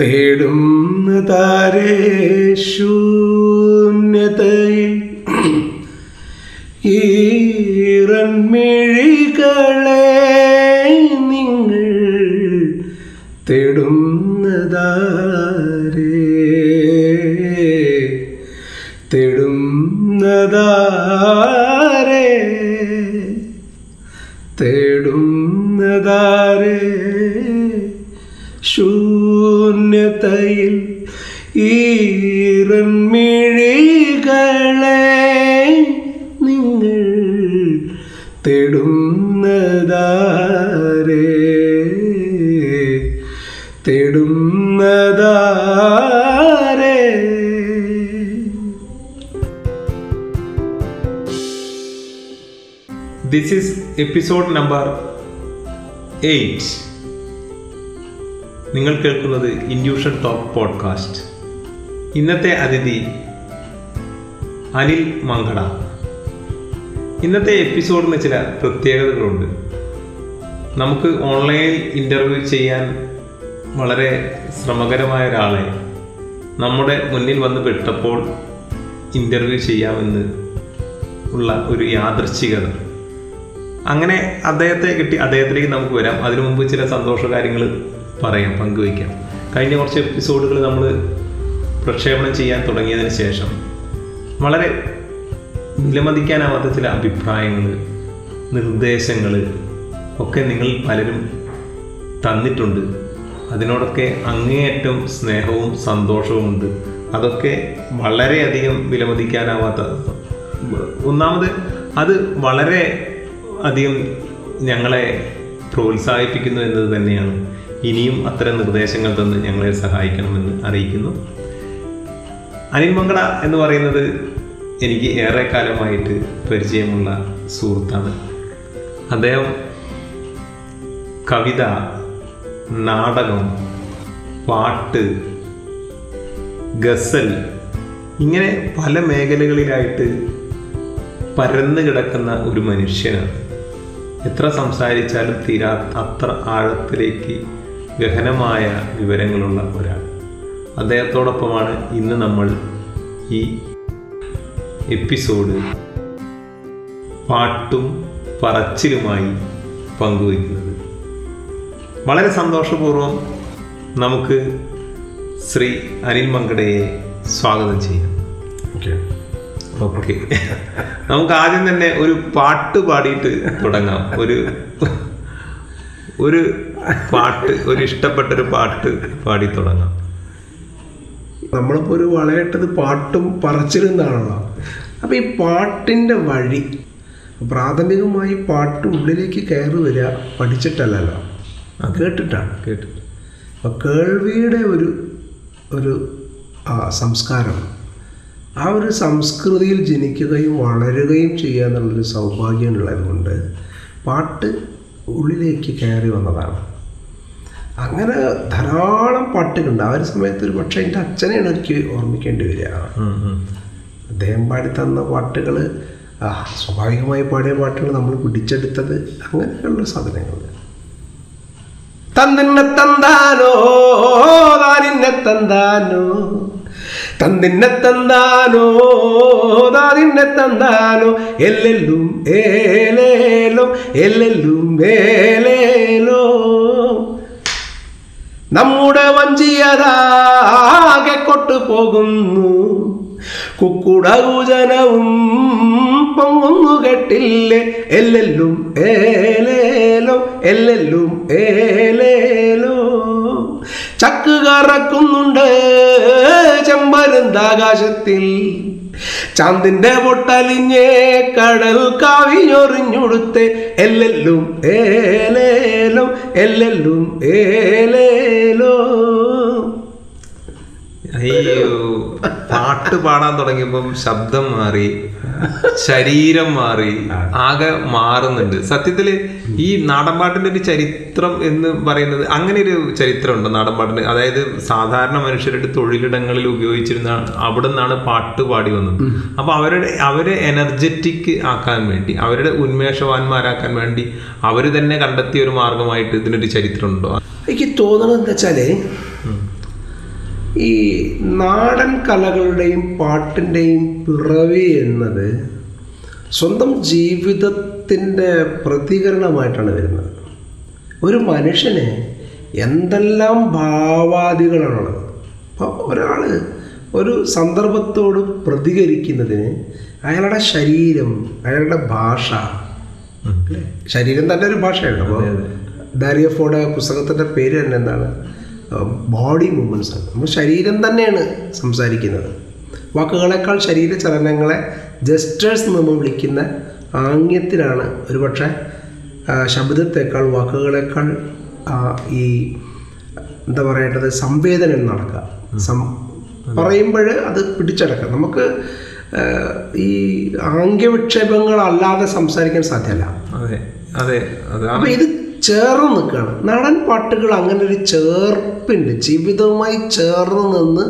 തേടുന്ന താരേ episode number eight. നിങ്ങൾ കേൾക്കുന്നത് ഇൻഡ്യൂഷൻ ടോക്ക് പോഡ്കാസ്റ്റ്. ഇന്നത്തെ അതിഥി അനിൽ മങ്കട. ഇന്നത്തെ എപ്പിസോഡിന് ചില പ്രത്യേകതകളുണ്ട്. നമുക്ക് ഓൺലൈനിൽ ഇന്റർവ്യൂ ചെയ്യാൻ വളരെ ശ്രമകരമായ ഒരാളെ നമ്മുടെ മുന്നിൽ വന്ന് പെട്ടപ്പോൾ ഇന്റർവ്യൂ ചെയ്യാമെന്ന് ഉള്ള ഒരു യാദൃശ്ചികത. അങ്ങനെ അദ്ദേഹത്തെ കിട്ടി അദ്ദേഹത്തിലേക്ക് നമുക്ക് വരാം. അതിനു മുമ്പ് ചില സന്തോഷ കാര്യങ്ങൾ പറയാം പങ്കുവയ്ക്കാം. കഴിഞ്ഞ കുറച്ച് എപ്പിസോഡുകൾ നമ്മൾ പ്രക്ഷേപണം ചെയ്യാൻ തുടങ്ങിയതിന് ശേഷം വളരെ വിലമതിക്കാനാവാത്ത ചില അഭിപ്രായങ്ങൾ നിർദ്ദേശങ്ങൾ ഒക്കെ നിങ്ങൾ പലരും തന്നിട്ടുണ്ട്. അതിനോടൊക്കെ അങ്ങേയറ്റം സ്നേഹവും സന്തോഷവും ഉണ്ട്. അതൊക്കെ വളരെയധികം വിലമതിക്കാനാവാത്ത ഒന്നാമത് അത് വളരെ അധികം ഞങ്ങളെ പ്രോത്സാഹിപ്പിക്കുന്നു എന്നത് തന്നെയാണ്. ഇനിയും അത്തരം നിർദ്ദേശങ്ങൾ തന്ന് ഞങ്ങളെ സഹായിക്കണമെന്ന് അറിയിക്കുന്നു. അനിൽ എന്ന് പറയുന്നത് എനിക്ക് ഏറെക്കാലമായിട്ട് പരിചയമുള്ള സുഹൃത്താണ്. അദ്ദേഹം കവിത നാടകം പാട്ട് ഗസൽ ഇങ്ങനെ പല മേഖലകളിലായിട്ട് പരന്നു കിടക്കുന്ന ഒരു മനുഷ്യനാണ്. എത്ര സംസാരിച്ചാലും തീരാത്ത അത്ര ആഴത്തിലേക്ക് ഗഹനമായ വിവരങ്ങളുള്ള ഒരാൾ. അദ്ദേഹത്തോടൊപ്പമാണ് ഇന്ന് നമ്മൾ ഈ എപ്പിസോഡ് പാട്ടും പറച്ചിലുമായി പങ്കുവയ്ക്കുന്നത്. വളരെ സന്തോഷപൂർവം നമുക്ക് ശ്രീ അനിൽ മങ്കടയെ സ്വാഗതം ചെയ്യാം. ഓക്കെ. ഓക്കെ. നമുക്ക് ആദ്യം തന്നെ ഒരു പാട്ട് പാടിയിട്ട് തുടങ്ങാം. ഒരു ഒരു പാട്ട് ഒരു ഇഷ്ടപ്പെട്ട ഒരു പാട്ട് പാടി തുടങ്ങാം. നമ്മളിപ്പോൾ ഒരു വളയിട്ടത് പാട്ടും പറച്ചിരുന്നാണല്ലോ അപ്പൊ അപ്പോൾ ഈ പാട്ടിന്റെ വഴി പ്രാഥമികമായി പാട്ട് ഉള്ളിലേക്ക് കയറി വരിക പഠിച്ചിട്ടല്ലല്ലോ. കേട്ടിട്ടാണ്. കേട്ടിട്ട്. അപ്പോൾ കേൾവിയുടെ ഒരു ഒരു സംസ്കാരം. ആ ഒരു സംസ്കൃതിയിൽ ജനിക്കുകയും വളരുകയും ചെയ്യുക എന്നുള്ളൊരു സൗഭാഗ്യം കൊണ്ട് പാട്ട് ഉള്ളിലേക്ക് കയറി വന്നതാണ്. അങ്ങനെ ധാരാളം പാട്ടുകളുണ്ട്. ആ ഒരു സമയത്ത് ഒരു പക്ഷേ എന്റെ അച്ഛനെയാണ് എനിക്ക് ഓർമ്മിക്കേണ്ടി വരിക. അദ്ദേഹം പാടി തന്ന പാട്ടുകൾ സ്വാഭാവികമായി പാടിയ പാട്ടുകൾ നമ്മൾ പിടിച്ചെടുത്തത് അങ്ങനെയുള്ള സാധനങ്ങൾ തന്നിന്നെ തന്താനോ താനിന്നെ തന്താനോ തന്നിന്നെ തന്നാലോ താനിന്നെ തന്നാലോ എല്ലെല്ലും ഏലേലോ എല്ലെല്ലും ഏലേലോ. നമ്മുടെ വഞ്ചിയതാകെ കൊട്ടു പോകുന്നു കുക്കുടകുജനവും പൊങ്ങുന്നു കെട്ടില്ലേ? എല്ലെല്ലും ഏലേലോ എല്ലെല്ലും ഏലേലോ. ചക്ക് കറക്കുന്നുണ്ട്. ചെമ്പരുന്താകാശത്തിൽ ചാന്തിന്റെ പൊട്ടലിഞ്ഞേ കടൽ കവിഞ്ഞൊറിഞ്ഞുടുത്ത് എല്ലെല്ലും ഏലേലോ എല്ലെല്ലും ഏലേലോ. അയ്യോ. പാട്ട് പാടാൻ തുടങ്ങിയപ്പം ശബ്ദം മാറി ശരീരം മാറി ആകെ മാറുന്നുണ്ട്. സത്യത്തിൽ ഈ നാടൻപാട്ടിന്റെ ഒരു ചരിത്രം എന്ന് പറയുന്നത് അങ്ങനെ ഒരു ചരിത്രമുണ്ട് നാടൻപാട്ടിന്. അതായത് സാധാരണ മനുഷ്യരുടെ തൊഴിലിടങ്ങളിൽ ഉപയോഗിച്ചിരുന്ന അവിടെ നിന്നാണ് പാട്ട് പാടി വന്നത്. അപ്പൊ അവരുടെ അവരെ എനർജറ്റിക് ആക്കാൻ വേണ്ടി അവരുടെ ഉന്മേഷവാന്മാരാക്കാൻ വേണ്ടി അവർ തന്നെ കണ്ടെത്തിയ ഒരു മാർഗമായിട്ട് ഇതിനൊരു ചരിത്രമുണ്ടോ? എനിക്ക് തോന്നണത് എന്താ വെച്ചാൽ ഈ നാടൻ കലകളുടെയും പാട്ടിന്റെയും പിറവി എന്നത് സ്വന്തം ജീവിതത്തിന്റെ പ്രതികരണമായിട്ടാണ് വരുന്നത്. ഒരു മനുഷ്യന് എന്തെല്ലാം ഭാവാദികളാണുള്ളത്. അപ്പോൾ ഒരാൾ ഒരു സന്ദർഭത്തോട് പ്രതികരിക്കുന്നതിന് അയാളുടെ ശരീരം അയാളുടെ ഭാഷ ശരീരം തന്നെ ഒരു ഭാഷയാണ്. അപ്പോൾ ദാരിയഫോടെ പുസ്തകത്തിന്റെ പേര് തന്നെ എന്താണ്? ബോഡി മൂവ്മെന്റ്സ് ആണ്. നമ്മൾ ശരീരം തന്നെയാണ് സംസാരിക്കുന്നത്. വാക്കുകളെക്കാൾ ശരീര ചലനങ്ങളെ ജസ്റ്റേഴ്സ് നമ്മൾ വിളിക്കുന്ന ആംഗ്യത്തിലാണ് ഒരുപക്ഷെ ശബ്ദത്തെക്കാൾ വാക്കുകളെക്കാൾ ഈ എന്താ പറയേണ്ടത് സംവേദനം നടക്കുക. സം പറയുമ്പോൾ അത് പിടിച്ചടക്കുക. നമുക്ക് ഈ ആംഗ്യവിക്ഷേപങ്ങളല്ലാതെ സംസാരിക്കാൻ സാധ്യമല്ല. അതെ അതെ അപ്പൊ ഇത് ചേർന്ന് നിൽക്കുകയാണ്. നാടൻ പാട്ടുകൾ അങ്ങനെ ഒരു ചേർപ്പുണ്ട്. ജീവിതവുമായി ചേർന്ന് നിന്ന്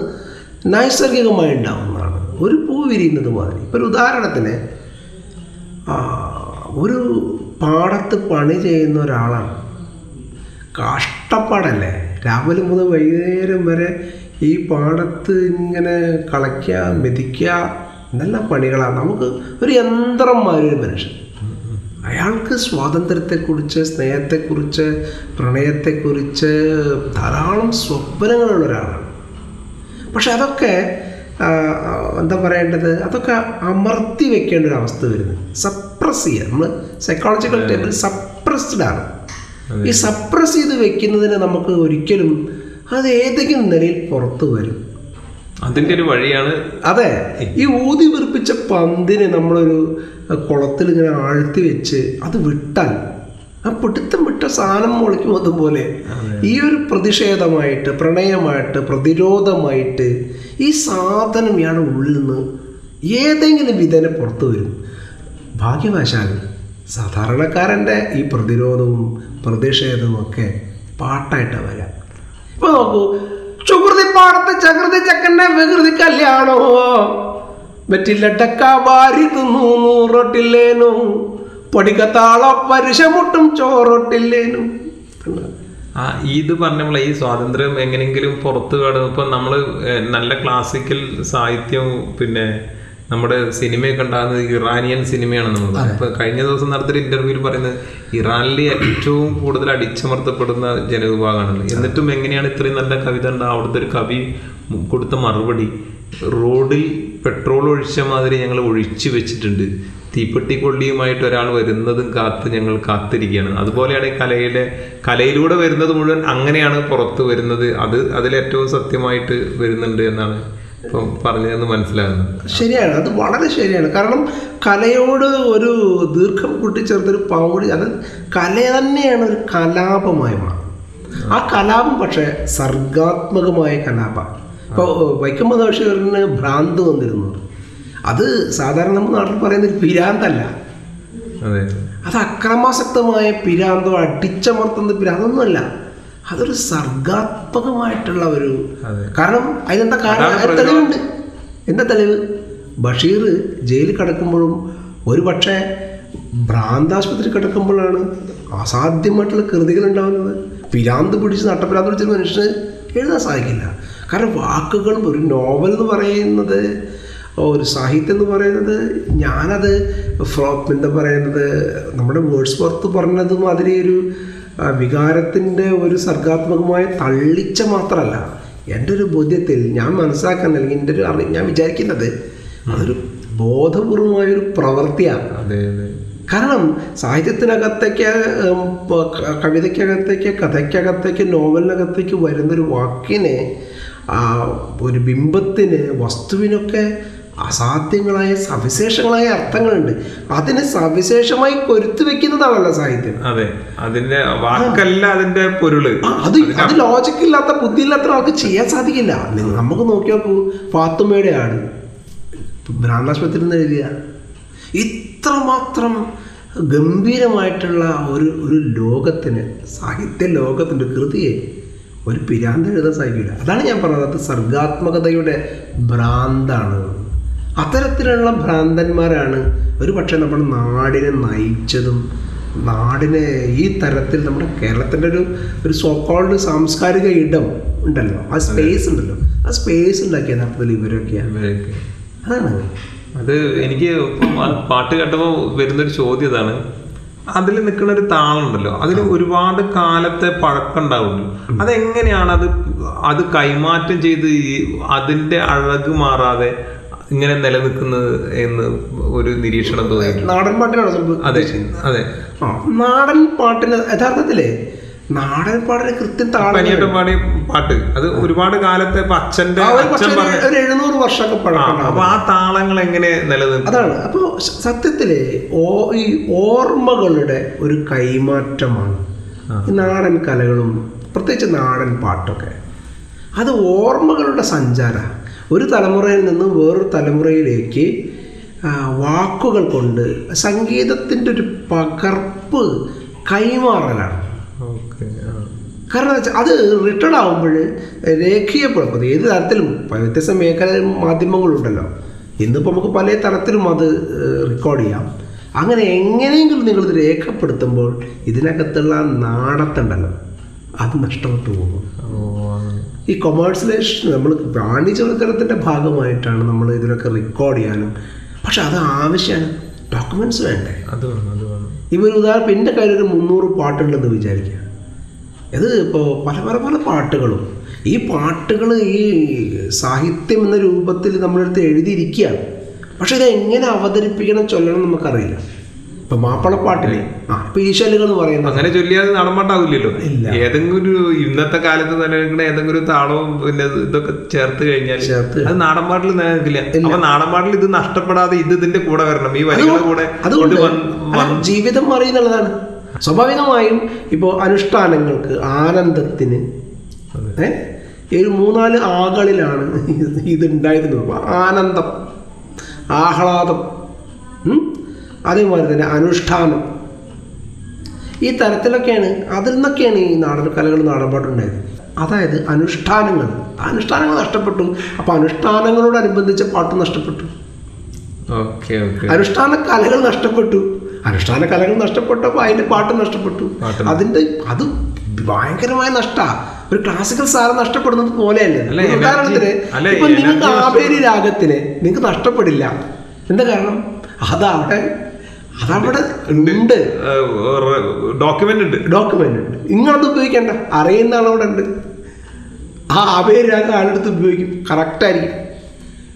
നൈസർഗികമായി ഉണ്ടാവുന്നതാണ്. ഒരു പൂ വിരിയുന്നത് മാതിരി. ഇപ്പോൾ ഒരു ഉദാഹരണത്തിന് ഒരു പാടത്ത് പണി ചെയ്യുന്ന ഒരാളാണ്. കഷ്ടപ്പാടല്ലേ? രാവിലെ മുതൽ വൈകുന്നേരം വരെ ഈ പാടത്ത് ഇങ്ങനെ കളയ്ക്കുക മെതിക്കുക എന്നെല്ലാം പണികളാണ് നമുക്ക് ഒരു യന്ത്രം ഒരു മനുഷ്യൻ. അയാൾക്ക് സ്വാതന്ത്ര്യത്തെക്കുറിച്ച് സ്നേഹത്തെക്കുറിച്ച് പ്രണയത്തെക്കുറിച്ച് ധാരാളം സ്വപ്നങ്ങളുള്ള ഒരാളാണ്. പക്ഷെ അതൊക്കെ എന്താ പറയേണ്ടത്? അതൊക്കെ അമർത്തി വെക്കേണ്ട ഒരു അവസ്ഥ വരുന്നത് സപ്രസ് ചെയ്യുക നമ്മൾ സൈക്കോളജിക്കൽ ടേബിൾ സപ്രസ്ഡ് ആണ്. ഈ സപ്രസ് ചെയ്ത് വെക്കുന്നതിന് നമുക്ക് ഒരിക്കലും അത് ഏതെങ്കിലും നിലയിൽ പുറത്തു വരും. അതിന്റെ ഒരു വഴിയാണ് അതെ. ഈ ഊതി വെറുപ്പിച്ച പന്തിനെ നമ്മളൊരു കുളത്തിൽ ഇങ്ങനെ ആഴ്ത്തി വെച്ച് അത് വിട്ടാൽ ആ പിടുത്തം വിട്ട സാധനം മുളയ്ക്കും അതുപോലെ. ഈ ഒരു പ്രതിഷേധമായിട്ട് പ്രണയമായിട്ട് പ്രതിരോധമായിട്ട് ഈ സാധനം ഇയാളുടെ ഉള്ളിൽ നിന്ന് ഏതെങ്കിലും വിധേന പുറത്തു വരും. ഭാഗ്യവശാൽ സാധാരണക്കാരന്റെ ഈ പ്രതിരോധവും പ്രതിഷേധവും ഒക്കെ പാട്ടായിട്ടാണ് വരാം. ഇപ്പോൾ നോക്കൂ ചുകൃതി പാടത്ത് ചകൃതി ചക്കന്റെ വികൃതി കല്യാണോ? വെറ്റില്ലട്ടക്ക വാരി തിന്നു നൂറൊട്ടില്ലേനു. പൊടിക്കത്താള പരുഷമുട്ടും ചോറൊട്ടില്ലേനു. ആ ഇത് പറഞ്ഞപ്പോൾ ഈ സ്വാതന്ത്ര്യം എങ്ങനെയെങ്കിലും പുറത്തു കാണുന്നു ഇപ്പം നമ്മൾ നല്ല ക്ലാസിക്കൽ സാഹിത്യവും പിന്നെ നമ്മുടെ സിനിമയൊക്കെ ഉണ്ടാകുന്നത് ഇറാനിയൻ സിനിമയാണ് നമ്മൾ ഇപ്പൊ കഴിഞ്ഞ ദിവസം നടത്തിയ ഇന്റർവ്യൂവിൽ പറയുന്നത് ഇറാനിലെ ഏറ്റവും കൂടുതൽ അടിച്ചമർത്തപ്പെടുന്ന ജനവിഭാഗമാണല്ലോ എന്നിട്ടും എങ്ങനെയാണ് ഇത്രയും നല്ല കവിത ഉണ്ടാകുക അവിടുത്തെ ഒരു കവി കൊടുത്ത മറുപടി? റോഡിൽ പെട്രോൾ ഒഴിച്ച മാതിരി ഞങ്ങൾ ഒഴിച്ചു വെച്ചിട്ടുണ്ട്. തീപ്പെട്ടി കൊള്ളിയുമായിട്ട് ഒരാൾ വരുന്നതും കാത്ത് ഞങ്ങൾ കാത്തിരിക്കുകയാണ്. അതുപോലെയാണ് ഈ കലയിലെ കലയിലൂടെ വരുന്നത് മുഴുവൻ അങ്ങനെയാണ് പുറത്ത് വരുന്നത്. അത് അതിലേറ്റവും സത്യമായിട്ട് വരുന്നുണ്ട് എന്നാണ് പറഞ്ഞതെന്ന് മനസ്സിലാകുന്നത് ശരിയാണ്. അത് വളരെ ശരിയാണ്. കാരണം കലയോട് ഒരു ദീർഘം കൂട്ടിച്ചേർത്തൊരു പൗടി അത് കല തന്നെയാണ് ഒരു കലാപമായി മാറുന്നത് ആ കലാപം പക്ഷേ സർഗാത്മകമായ കലാപ ഇപ്പോൾ വൈക്കം ബഷീറിന് ഭ്രാന്ത് വന്നിരുന്നു. അത് സാധാരണ നമ്മൾ നാട്ടിൽ പറയുന്ന ഒരു പിരാന്തല്ല. അതെ. അത് അക്രമാസക്തമായ പിരാന്തോ അടിച്ചമർത്തുന്ന പിരാന്തൊന്നുമല്ല അതൊരു സർഗാത്മകമായിട്ടുള്ള ഒരു കാരണം അതിനെന്താ കാരണം? തെളിവുണ്ട്. എന്താ തെളിവ്? ബഷീർ ജയിലിൽ കിടക്കുമ്പോഴും ഒരു പക്ഷേ ഭ്രാന്താശുപത്രി കിടക്കുമ്പോഴാണ് അസാധ്യമായിട്ടുള്ള കൃതികൾ ഉണ്ടാകുന്നത്. പിരാന്ത് പിടിച്ച് നട്ടപ്പിരാന്ത് പിടിച്ച മനുഷ്യന് എഴുതാൻ സാധിക്കില്ല. കാരണം വാക്കുകളും ഒരു നോവൽ എന്ന് പറയുന്നത് ഒരു സാഹിത്യം എന്ന് പറയുന്നത് ഞാനത് ഫ്രോ എന്താ പറയുന്നത് നമ്മുടെ വേർഡ്സ് വർത്ത് പറഞ്ഞത് മാതിരി ഒരു വികാരത്തിന്റെ ഒരു സർഗാത്മകമായ തള്ളിച്ച മാത്രമല്ല എന്റെ ഒരു ബോധ്യത്തിൽ ഞാൻ മനസ്സിലാക്കാൻ അല്ലെങ്കിൽ എന്റെ ഒരു അറി ഞാൻ വിചാരിക്കുന്നത് അതൊരു ബോധപൂർവമായൊരു പ്രവൃത്തിയാണ്. അതെ അതെ. കാരണം സാഹിത്യത്തിനകത്തേക്ക് കവിതയ്ക്കകത്തേക്ക് കഥയ്ക്കകത്തേക്ക് നോവലിനകത്തേക്ക് വരുന്നൊരു വാക്കിനെ ആ, ഒരു ബിംബത്തിന് വസ്തുവിനൊക്കെ അസാധ്യങ്ങളായ സവിശേഷങ്ങളായ അർത്ഥങ്ങളുണ്ട്. അതിനെ സവിശേഷമായി കൊരുത്തു വെക്കുന്നതാണല്ലോ സാഹിത്യം. അതെ അതിന്റെ വാക്കല്ല അതിന്റെ പൊരുൾ. അത് അത് ലോജിക്കില്ലാത്ത ബുദ്ധിയില്ലാത്ത ആൾക്ക് ചെയ്യാൻ സാധിക്കില്ല. നമുക്ക് നോക്കി നോക്കൂ ഫാത്തുമ്മയുടെ ആട്. ഭ്രാന്താശുപത്രി നിന്ന് എഴുതിയ. ഇത്രമാത്രം ഗംഭീരമായിട്ടുള്ള ഒരു ഒരു ലോകത്തിന് സാഹിത്യ ലോകത്തിന്റെ കൃതിയെ ഒരു പിരാന്ത് എഴുതാൻ സാധിക്കില്ല. അതാണ് ഞാൻ പറഞ്ഞത്. അത് സർഗാത്മകതയുടെ ഭ്രാന്താണ്. അത്തരത്തിലുള്ള ഭ്രാന്തന്മാരാണ് ഒരു പക്ഷേ നമ്മുടെ നാടിനെ നയിച്ചതും നാടിനെ ഈ തരത്തിൽ നമ്മുടെ കേരളത്തിന്റെ ഒരു ഒരു സോക്കോൾഡ് സാംസ്കാരിക ഇടം ഉണ്ടല്ലോ. ആ സ്പേസ് ഉണ്ടല്ലോ. ആ സ്പേസ് ഉണ്ടാക്കിയ നടത്തത്തിൽ ഇവരൊക്കെയാണ് ഇവരൊക്കെ. അതാണ് അത് എനിക്ക് പാട്ട് കേട്ടപ്പോൾ വരുന്നൊരു ചോദ്യം ഇതാണ്. അതിൽ നിൽക്കുന്ന ഒരു താളുണ്ടല്ലോ അതിന് ഒരുപാട് കാലത്തെ പഴക്കം ഉണ്ടാവുമല്ലോ അതെങ്ങനെയാണ് അത് അത് കൈമാറ്റം ചെയ്ത് ഈ അതിന്റെ അഴക് മാറാതെ ഇങ്ങനെ നിലനിൽക്കുന്നത് എന്ന് ഒരു നിരീക്ഷണം തോന്നിയിട്ടുണ്ട്. നാടൻ പാട്ടിനാണ് സംഭവം അതെ അതെ. നാടൻ പാട്ടിന് യഥാർത്ഥത്തിലേ നാടൻ പാടിന് കൃത്യം താഴെ പാടി പാടിയ പാട്ട്. അത് ഒരുപാട് കാലത്തെ ഇപ്പൊ അച്ഛന്റെ ഒരു എഴുന്നൂറ് വർഷമൊക്കെ പാടാണ് പഴക്കം അപ്പൊ ആ താളങ്ങൾ എങ്ങനെ നിലനിൽക്കും? അതാണ്. അപ്പോൾ സത്യത്തിൽ ഓ ഈ ഓർമ്മകളുടെ ഒരു കൈമാറ്റമാണ് നാടൻ കലകളും പ്രത്യേകിച്ച് നാടൻ പാട്ടൊക്കെ. അത് ഓർമ്മകളുടെ സഞ്ചാര. ഒരു തലമുറയിൽ നിന്നും വേറൊരു തലമുറയിലേക്ക് വാക്കുകൾ കൊണ്ട് സംഗീതത്തിന്റെ ഒരു പകർപ്പ് കൈമാറലാണ്. കാരണം വെച്ചാൽ അത് റിട്ടേൺ ആകുമ്പോൾ രേഖീയ അത് ഏത് തരത്തിലും വ്യത്യസ്ത മേഖല മാധ്യമങ്ങളുണ്ടല്ലോ. ഇന്നിപ്പോൾ നമുക്ക് പല തരത്തിലും അത് റെക്കോർഡ് ചെയ്യാം. അങ്ങനെ എങ്ങനെയെങ്കിലും നിങ്ങളിത് രേഖപ്പെടുത്തുമ്പോൾ ഇതിനകത്തുള്ള നാടത്തുണ്ടല്ലോ അത് നഷ്ടപ്പെട്ടു പോകും. ഈ കൊമേഴ്സ്യലൈസേഷൻ നമ്മൾ വാണിജ്യവൽക്കരണത്തിന്റെ ഭാഗമായിട്ടാണ് നമ്മൾ ഇതിനൊക്കെ റെക്കോർഡ് ചെയ്യാനും. പക്ഷെ അത് ആവശ്യമാണ് ഡോക്യുമെന്റ്സ് വേണ്ടേ? അത് വേണം അത് വേണം. ഇവർ ഉദാഹരണം എന്റെ കയ്യിൽ ഒരു മുന്നൂറ് പാട്ടുണ്ടെന്ന് വിചാരിക്കുക. ഇത് ഇപ്പോൾ പല പല പല പാട്ടുകളും. ഈ പാട്ടുകൾ ഈ സാഹിത്യം എന്ന രൂപത്തിൽ നമ്മളെടുത്ത് എഴുതിയിരിക്കുകയാണ്. പക്ഷെ ഇത് എങ്ങനെ അവതരിപ്പിക്കണം ചൊല്ലണം നമുക്കറിയില്ല. ഇപ്പം മാപ്പിളപ്പാട്ടില്ലേ? ഇപ്പൊ ഇപ്പം ഈശലുകൾ എന്ന് പറയുന്നത്. അങ്ങനെ ചൊല്ലിയാൽ നടൻപാട്ടാവില്ലല്ലോ ഇല്ല. ഏതെങ്കിലും ഒരു ഇന്നത്തെ കാലത്ത് നിലനിൽക്കുന്ന ഏതെങ്കിലും ഒരു താളവും പിന്നെ ഇതൊക്കെ ചേർത്ത് കഴിഞ്ഞാൽ ചേർത്ത്. അത് നാടൻപാട്ടിൽ നിലനിൽക്കില്ല. അപ്പൊ നാടൻപാട്ടിൽ ഇത് നഷ്ടപ്പെടാതെ ഇത് ഇതിന്റെ കൂടെ വരണം. ഈ വരികളുടെ കൂടെ ജീവിതം അറിയുന്നുള്ളതാണ് സ്വാഭാവികമായും ഇപ്പോ അനുഷ്ഠാനങ്ങൾക്ക് ആനന്ദത്തിന് ഒരു മൂന്നാൽ ആകളിലാണ് ഇത് ഇതുണ്ടായിരുന്നത് ആനന്ദം ആഹ്ലാദം? അതേമാതിരി തന്നെ അനുഷ്ഠാനം. ഈ തരത്തിലൊക്കെയാണ് അതിൽ നിന്നൊക്കെയാണ് ഈ നാടൻ കലകൾ നാടൻപാട്ടുണ്ടായത്. അതായത് അനുഷ്ഠാനങ്ങൾ. അനുഷ്ഠാനങ്ങൾ നഷ്ടപ്പെട്ടു. അപ്പോൾ അനുഷ്ഠാനങ്ങളോടനുബന്ധിച്ച പാട്ട് നഷ്ടപ്പെട്ടു. അനുഷ്ഠാന കലകൾ നഷ്ടപ്പെട്ടു. അനുഷ്ഠാന കലകൾ നഷ്ടപ്പെട്ടപ്പോൾ അതിന്റെ പാട്ട് നഷ്ടപ്പെട്ടു. അതിന്റെ അതിന്റെ അത് ഭയങ്കരമായ നഷ്ട. ഒരു ക്ലാസിക്കൽ സാധനം നഷ്ടപ്പെടുന്നത് പോലെയല്ലേ? ഉദാഹരണത്തിന് ഇപ്പൊ നിങ്ങൾക്ക് ആവേരി രാഗത്തിന് നിങ്ങൾക്ക് നഷ്ടപ്പെടില്ല. എന്താ കാരണം? അതവിടെ അതവിടെ ഉണ്ട്. ഡോക്യുമെന്റ് ഉണ്ട്. ഡോക്യുമെന്റ് ഉണ്ട്. ഇങ്ങോട്ട് ഉപയോഗിക്കണ്ട. അറിയുന്ന ആളവിടെ ഉണ്ട് ആ ആപേരി രാഗം ആളെടുത്ത് ഉപയോഗിക്കും. കറക്റ്റായിരിക്കും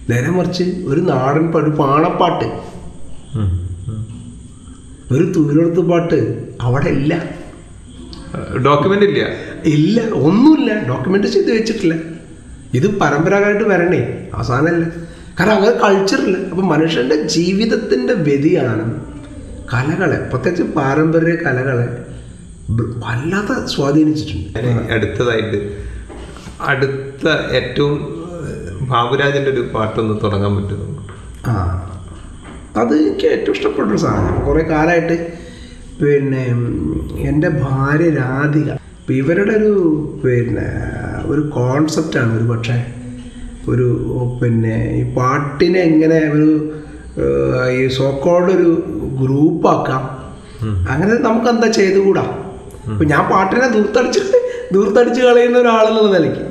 നേരെ മറിച്ച് ഒരു നാടൻ പാട്ട് ഒരു പാണപ്പാട്ട്. ഒരു തുയിലെടുത്ത് പാട്ട് അവിടെ ഇല്ല. ഡോക്യുമെന്റ് ഇല്ല. ഇല്ല ഒന്നുമില്ല. ഡോക്യുമെന്റ് ചെയ്ത് വെച്ചിട്ടില്ല. ഇത് പരമ്പരാഗതമായിട്ട് വരണേ. അവസാനമല്ല. കാരണം അങ്ങനെ കൾച്ചറില്ല അപ്പം മനുഷ്യന്റെ ജീവിതത്തിന്റെ വ്യതിയാനം കലകളെ പ്രത്യേകിച്ച് പാരമ്പര്യ കലകളെ വല്ലാതെ സ്വാധീനിച്ചിട്ടുണ്ട്. അടുത്തതായിട്ട് അടുത്ത ഏറ്റവും ബാബുരാജന്റെ ഒരു പാട്ടൊന്ന് തുടങ്ങാൻ പറ്റുന്നു ആ അത് എനിക്ക് ഏറ്റവും ഇഷ്ടപ്പെട്ടൊരു സാധനം. കുറേ കാലമായിട്ട് പിന്നെ എന്റെ ഭാര്യ രാധിക ഇപ്പം ഇവരുടെ ഒരു പിന്നെ ഒരു കോൺസെപ്റ്റാണ് ഒരു പക്ഷേ ഒരു പിന്നെ ഈ പാട്ടിനെ എങ്ങനെ ഒരു ഈ സോക്കോൾഡ് ഒരു ഗ്രൂപ്പാക്കാം. അങ്ങനെ നമുക്ക് എന്താ ചെയ്തുകൂടാ? അപ്പൊ ഞാൻ പാട്ടിനെ ദൂർത്തടിച്ച് ദൂർത്തടിച്ച് കളയുന്ന ഒരാളെന്നുള്ള നിലയ്ക്ക്.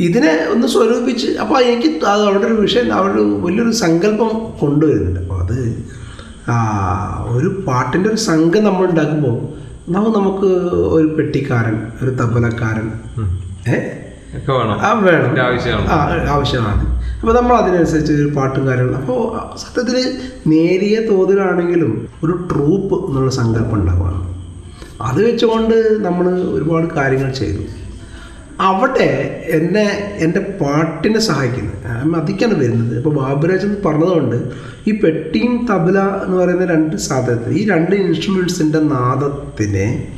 ഇതിനെ ഒന്ന് സ്വരൂപിച്ച് അപ്പോൾ എനിക്ക് അത് അവിടെ ഒരു വിഷയം അവിടെ വലിയൊരു സങ്കല്പം കൊണ്ടുവരുന്നുണ്ട്. അപ്പോൾ അത് ആ, ഒരു പാട്ടിന്റെ ഒരു സംഘം നമ്മൾ ഉണ്ടാക്കുമ്പോൾ നമുക്ക് നമുക്ക് ഒരു പെട്ടിക്കാരൻ ഒരു തബലക്കാരൻ ഏ? ഒക്കെ വേണം. ആ വേണം. ആവശ്യമാണ്. ആ ആവശ്യമാണ്. അപ്പോൾ നമ്മൾ അതിനനുസരിച്ച് ഒരു പാട്ടും കാര്യങ്ങളും. അപ്പോൾ സത്യത്തിൽ നേരിയ തോതിലാണെങ്കിലും ഒരു ട്രൂപ്പ് എന്നുള്ള സങ്കല്പം ഉണ്ടാവുകയാണ്. അത് വെച്ചുകൊണ്ട് നമ്മൾ ഒരുപാട് കാര്യങ്ങൾ ചെയ്തു. അവിടെ എന്നെ എന്റെ പാട്ടിനെ സഹായിക്കുന്നത് അതിക്കാണ് വരുന്നത്. ഇപ്പോൾ ബാബുരാജ് എന്ന് പറഞ്ഞതുകൊണ്ട് ഈ പെട്ടിയും തബല എന്ന് പറയുന്ന രണ്ട് സാധനത്തിൽ ഈ രണ്ട് ഇൻസ്ട്രുമെൻസിന്റെ നാദത്തിനെ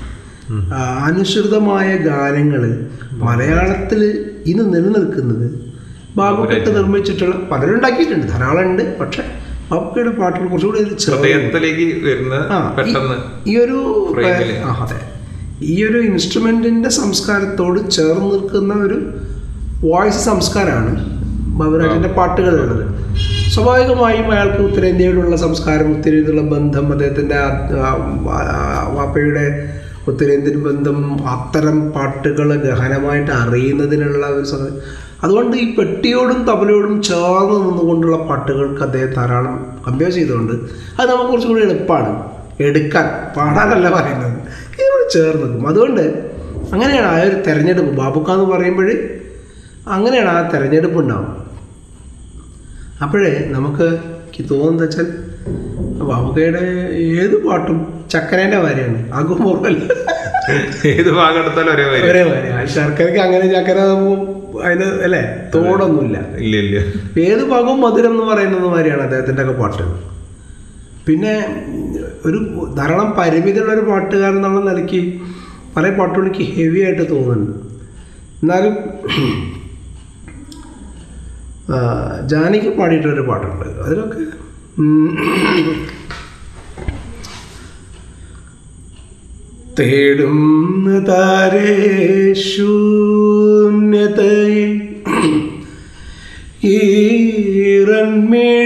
അനുസൃതമായ ഗാനങ്ങൾ മലയാളത്തിൽ ഇന്ന് നിലനിൽക്കുന്നത് ബാബുക്കെട്ട് നിർമ്മിച്ചിട്ടുള്ള പലരും ഉണ്ടാക്കിയിട്ടുണ്ട് ധാരാളം ഉണ്ട് പക്ഷെ ബാബുക്കയുടെ പാട്ടുകൾ കുറച്ചുകൂടി ഹൃദയത്തിലേക്ക് വരുന്ന പെട്ടെന്ന് ഈ ഒരു അതെ. ഈ ഒരു ഇൻസ്ട്രുമെന്റിന്റെ സംസ്കാരത്തോട് ചേർന്ന് നിൽക്കുന്ന ഒരു വോയിസ് സംസ്കാരമാണ് ബാബുരാജിന്റെ പാട്ടുകളിലുള്ളത്. സ്വാഭാവികമായും അയാൾക്ക് ഉത്തരേന്ത്യയോടുള്ള സംസ്കാരം ഉത്തരേന്ത്യയുള്ള ബന്ധം അദ്ദേഹത്തിന്റെ വാപ്പയുടെ ഉത്തരേന്ത്യൻ ബന്ധം അത്തരം പാട്ടുകൾ ഗഹനമായിട്ട് അറിയുന്നതിനുള്ള ഒരു സമയം അതുകൊണ്ട് ഈ പെട്ടിയോടും തബലയോടും ചേർന്ന് നിന്നുകൊണ്ടുള്ള പാട്ടുകൾക്ക് അദ്ദേഹം ധാരാളം കമ്പയർ ചെയ്തുകൊണ്ട് അത് നമുക്ക് കുറച്ചുകൂടി എളുപ്പമാണ് എടുക്കാൻ പാടാനല്ല പറയുന്നത്. ഇതിനോട് ചേർന്ന് നിൽക്കും. അതുകൊണ്ട് അങ്ങനെയാണ് ആ ഒരു തെരഞ്ഞെടുപ്പ്. ബാബുക്ക എന്ന് പറയുമ്പോൾ അങ്ങനെയാണ് ആ തെരഞ്ഞെടുപ്പ് ഉണ്ടാവും അപ്പോഴേ നമുക്ക് തോന്നുന്നത് വെച്ചാൽ ബാബുക്കയുടെ ഏത് പാട്ടും ചക്കരേന്റെ വരെയാണ് അകുമുറല്ല ഏത് ഭാഗം എടുത്താലും ഒരേ വരും ഒരേ കാര്യം ശർക്കരക്ക് അങ്ങനെ ചക്കര അതിന് അല്ലേ? തോടൊന്നുമില്ല. ഇല്ല ഇല്ല. ഏത് ഭാഗവും മധുരം എന്ന് പറയുന്നത് മാതിരിയാണ് അദ്ദേഹത്തിന്റെ ഒക്കെ പാട്ട്. പിന്നെ ഒരു ധാരാളം പരിമിതിയുള്ള ഒരു പാട്ടുകാരൻ എന്നുള്ള നിലയ്ക്ക് പല പാട്ടുകൾ എനിക്ക് ഹെവി ആയിട്ട് തോന്നുന്നുണ്ട്. എന്നാലും ജാനിക്ക് ജാനകി പാടിയിട്ടൊരു പാട്ടുണ്ട്. അതിലൊക്കെ ഉം, തേടുന്നതാരേ ശൂന്യതയിൽ ഈറൻമിഴികളെ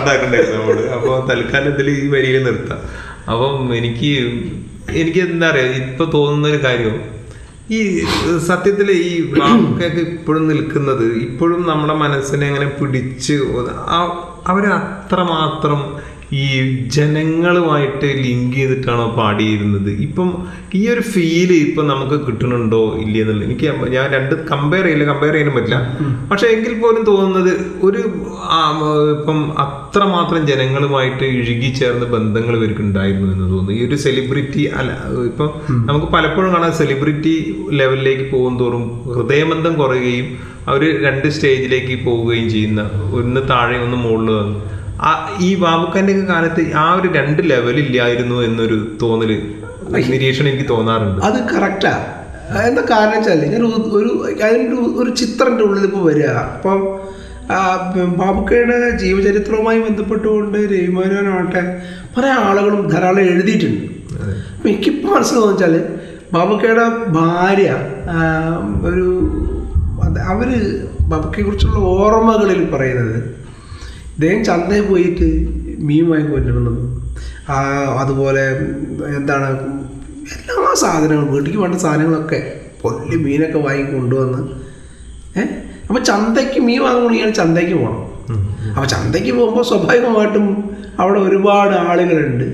മുഴുവൻ പാട്ടാക്കേണ്ടി നമ്മൾ. അപ്പോൾ തൽക്കാലം ഇതിൽ ഈ വരിയിൽ നിർത്താം. അപ്പം എനിക്ക് എനിക്ക് എന്താ പറയാ ഇപ്പൊ തോന്നുന്ന ഒരു കാര്യം. ഈ സത്യത്തിൽ ഈ വാക്കൊക്കെ ഇപ്പോഴും നിൽക്കുന്നത് ഇപ്പോഴും നമ്മുടെ മനസ്സിനെ അങ്ങനെ പിടിച്ച് ആ- അവർ അത്രമാത്രം ഈ ജനങ്ങളുമായിട്ട് ലിങ്ക് ചെയ്തിട്ടാണോ പാടിയിരുന്നത്? ഇപ്പം ഈ ഒരു ഫീൽ ഇപ്പം നമുക്ക് കിട്ടുന്നുണ്ടോ ഇല്ല എന്നുള്ളത് എനിക്ക് ഞാൻ രണ്ട് കമ്പയർ ചെയ്യില്ല കമ്പയർ ചെയ്യാനും പറ്റില്ല. പക്ഷെ എങ്കിൽ പോലും തോന്നുന്നത് ഒരു ഇപ്പം അത്രമാത്രം ജനങ്ങളുമായിട്ട് ഇഴുകി ചേർന്ന ബന്ധങ്ങൾ ഇവർക്ക് ഉണ്ടായിരുന്നു എന്ന് തോന്നുന്നു. ഈ ഒരു സെലിബ്രിറ്റി അല്ല ഇപ്പം നമുക്ക് പലപ്പോഴും കാണാൻ സെലിബ്രിറ്റി ലെവലിലേക്ക് പോകും തോറും ഹൃദയബന്ധം കുറയുകയും അവർ രണ്ട് സ്റ്റേജിലേക്ക് പോവുകയും ചെയ്യുന്ന ഒന്ന് താഴെ ഒന്ന് മുകളിൽ ആ ഈ ബാബുക്കാന്റെ ഒക്കെ കാലത്ത് ആ ഒരു രണ്ട് ലെവൽ ഇല്ലായിരുന്നു എന്നൊരു തോന്നൽ നിരീക്ഷണം എനിക്ക് തോന്നാറുണ്ട്. അത് കറക്റ്റാ എന്താ കാരണം വെച്ചാൽ ഞാൻ ഒരു- അതിന്റെ ഒരു ചിത്രന്റെ ഉള്ളിൽ ഇപ്പോൾ വരിക അപ്പം ബാബുക്കയുടെ ജീവചരിത്രവുമായി ബന്ധപ്പെട്ടുകൊണ്ട് രവിമാനാവട്ടെ പല ആളുകളും ധാരാളം എഴുതിയിട്ടുണ്ട്. അപ്പം എനിക്കിപ്പോൾ മനസ്സിലാവുന്ന വെച്ചാൽ ബാബുക്കയുടെ ഭാര്യ ഒരു അവർ അവർ ബാബുക്കയെ കുറിച്ചുള്ള ഓർമ്മകളിൽ പറയുന്നത് ഇദ്ദേഹം ചന്തയിൽ പോയിട്ട് മീൻ വാങ്ങിക്കൊണ്ടിരുന്നത് അതുപോലെ എന്താണ് എല്ലാ സാധനങ്ങളും വീട്ടിലേക്ക് വേണ്ട സാധനങ്ങളൊക്കെ പൊല്ലി മീനൊക്കെ വാങ്ങി കൊണ്ടുവന്ന് ഏഹ് അപ്പോൾ ചന്തയ്ക്ക് മീൻ വാങ്ങണമെങ്കിൽ ചന്തയ്ക്ക് പോകണം അപ്പോൾ ചന്തയ്ക്ക് പോകുമ്പോൾ സ്വാഭാവികമായിട്ടും അവിടെ ഒരുപാട് ആളുകളുണ്ട്.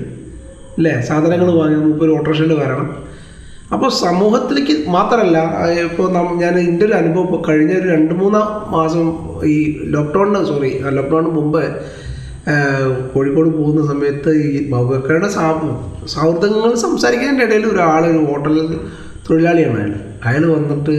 അല്ലേ സാധനങ്ങൾ വാങ്ങി നമുക്ക് ഒരു ഓട്ടോറിക്ഷയിൽ വരണം. അപ്പോൾ സമൂഹത്തിലേക്ക് മാത്രമല്ല ഇപ്പോൾ ഞാൻ എന്റെ ഒരു അനുഭവം ഇപ്പോൾ കഴിഞ്ഞ ഒരു രണ്ട് മൂന്ന് മാസം ഈ ലോക്ക്ഡൗണിന് സോറി ലോക്ക്ഡൗണിന് മുമ്പ് കോഴിക്കോട് പോകുന്ന സമയത്ത് ഈ ബബക്കയുടെ സാ സൗഹൃദങ്ങൾ സംസാരിക്കുന്നതിന്റെ ഇടയിൽ ഒരാൾ ഒരു ഹോട്ടലിൽ തൊഴിലാളിയാണ്. അയാൾ അയാൾ വന്നിട്ട്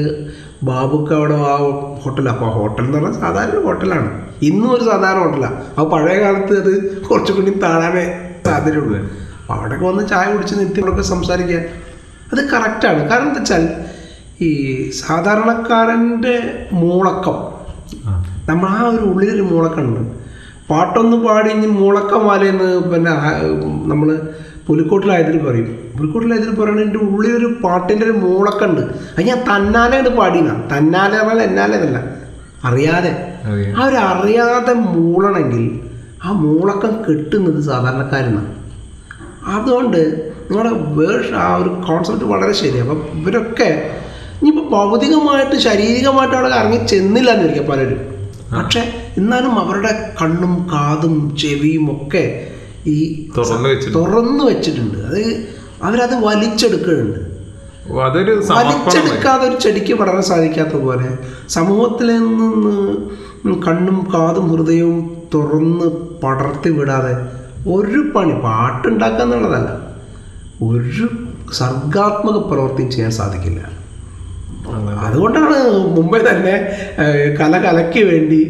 ബാബുക്ക് അവിടെ ആ ഹോട്ടൽ അപ്പോൾ ഹോട്ടൽ എന്ന് പറഞ്ഞാൽ സാധാരണ ഹോട്ടലാണ് ഇന്നും ഒരു സാധാരണ ഹോട്ടലാണ് അപ്പോൾ പഴയ കാലത്ത് അത് കുറച്ചുകൂടി താഴാനേ സാധ്യതയുള്ളൂ. അപ്പോൾ അവിടെയൊക്കെ വന്ന് ചായ കുടിച്ച് നിത്യങ്ങളൊക്കെ സംസാരിക്കുക അത് കറക്റ്റാണ് കാരണം എന്താ വെച്ചാൽ ഈ സാധാരണക്കാരന്റെ മൂളക്കം നമ്മൾ ആ ഒരു ഉള്ളിലൊരു മൂളക്കമുണ്ട് പാട്ടൊന്ന് പാടി ഇനി മൂളക്കമാലയെന്ന് പിന്നെ നമ്മൾ പുലിക്കോട്ടിലായതിൽ പറയും. പുലിക്കോട്ടിലായതിൽ പറയുകയാണെങ്കിൽ എന്റെ ഉള്ളിലൊരു പാട്ടിന്റെ ഒരു മൂളക്കമുണ്ട് അത് ഞാൻ തന്നാലെ അത് പാടിന തന്നാലെ പറഞ്ഞാൽ എന്നാലെ എന്നല്ല. അറിയാതെ. അറിയാം. ആ ഒരു അറിയാതെ മൂളണമെങ്കിൽ ആ മൂളക്കം കെട്ടുന്നത് സാധാരണക്കാരനാണ് അതുകൊണ്ട് നിങ്ങളുടെ വേർഷ ആ ഒരു കോൺസെപ്റ്റ് വളരെ ശരിയാണ് അപ്പം ഇവരൊക്കെ ഇനിയിപ്പോൾ ഭൗതികമായിട്ട് ശാരീരികമായിട്ട് അവിടെ ഇറങ്ങി ചെന്നില്ല എന്നിരിക്കുക പലരും പക്ഷെ എന്നാലും അവരുടെ കണ്ണും കാതും ചെവിയും ഒക്കെ ഈ തുറന്നു തുറന്നു വെച്ചിട്ടുണ്ട്. അത് അവരത് വലിച്ചെടുക്കുന്നുണ്ട്. വലിച്ചെടുക്കാതെ ഒരു ചെടിക്ക് വളരാൻ സാധിക്കാത്ത പോലെ സമൂഹത്തിൽ നിന്ന് കണ്ണും കാതും ഹൃദയവും തുറന്ന് പടർത്തി വിടാതെ ഒരു പണി പാട്ടുണ്ടാക്കുക എന്നുള്ളതല്ല. ഒരു സർഗാത്മക പ്രവൃത്തി ചെയ്യാൻ സാധിക്കില്ല. അതുകൊണ്ടാണ് മുംബൈ തന്നെ കല കലയ്ക്ക് വേണ്ടി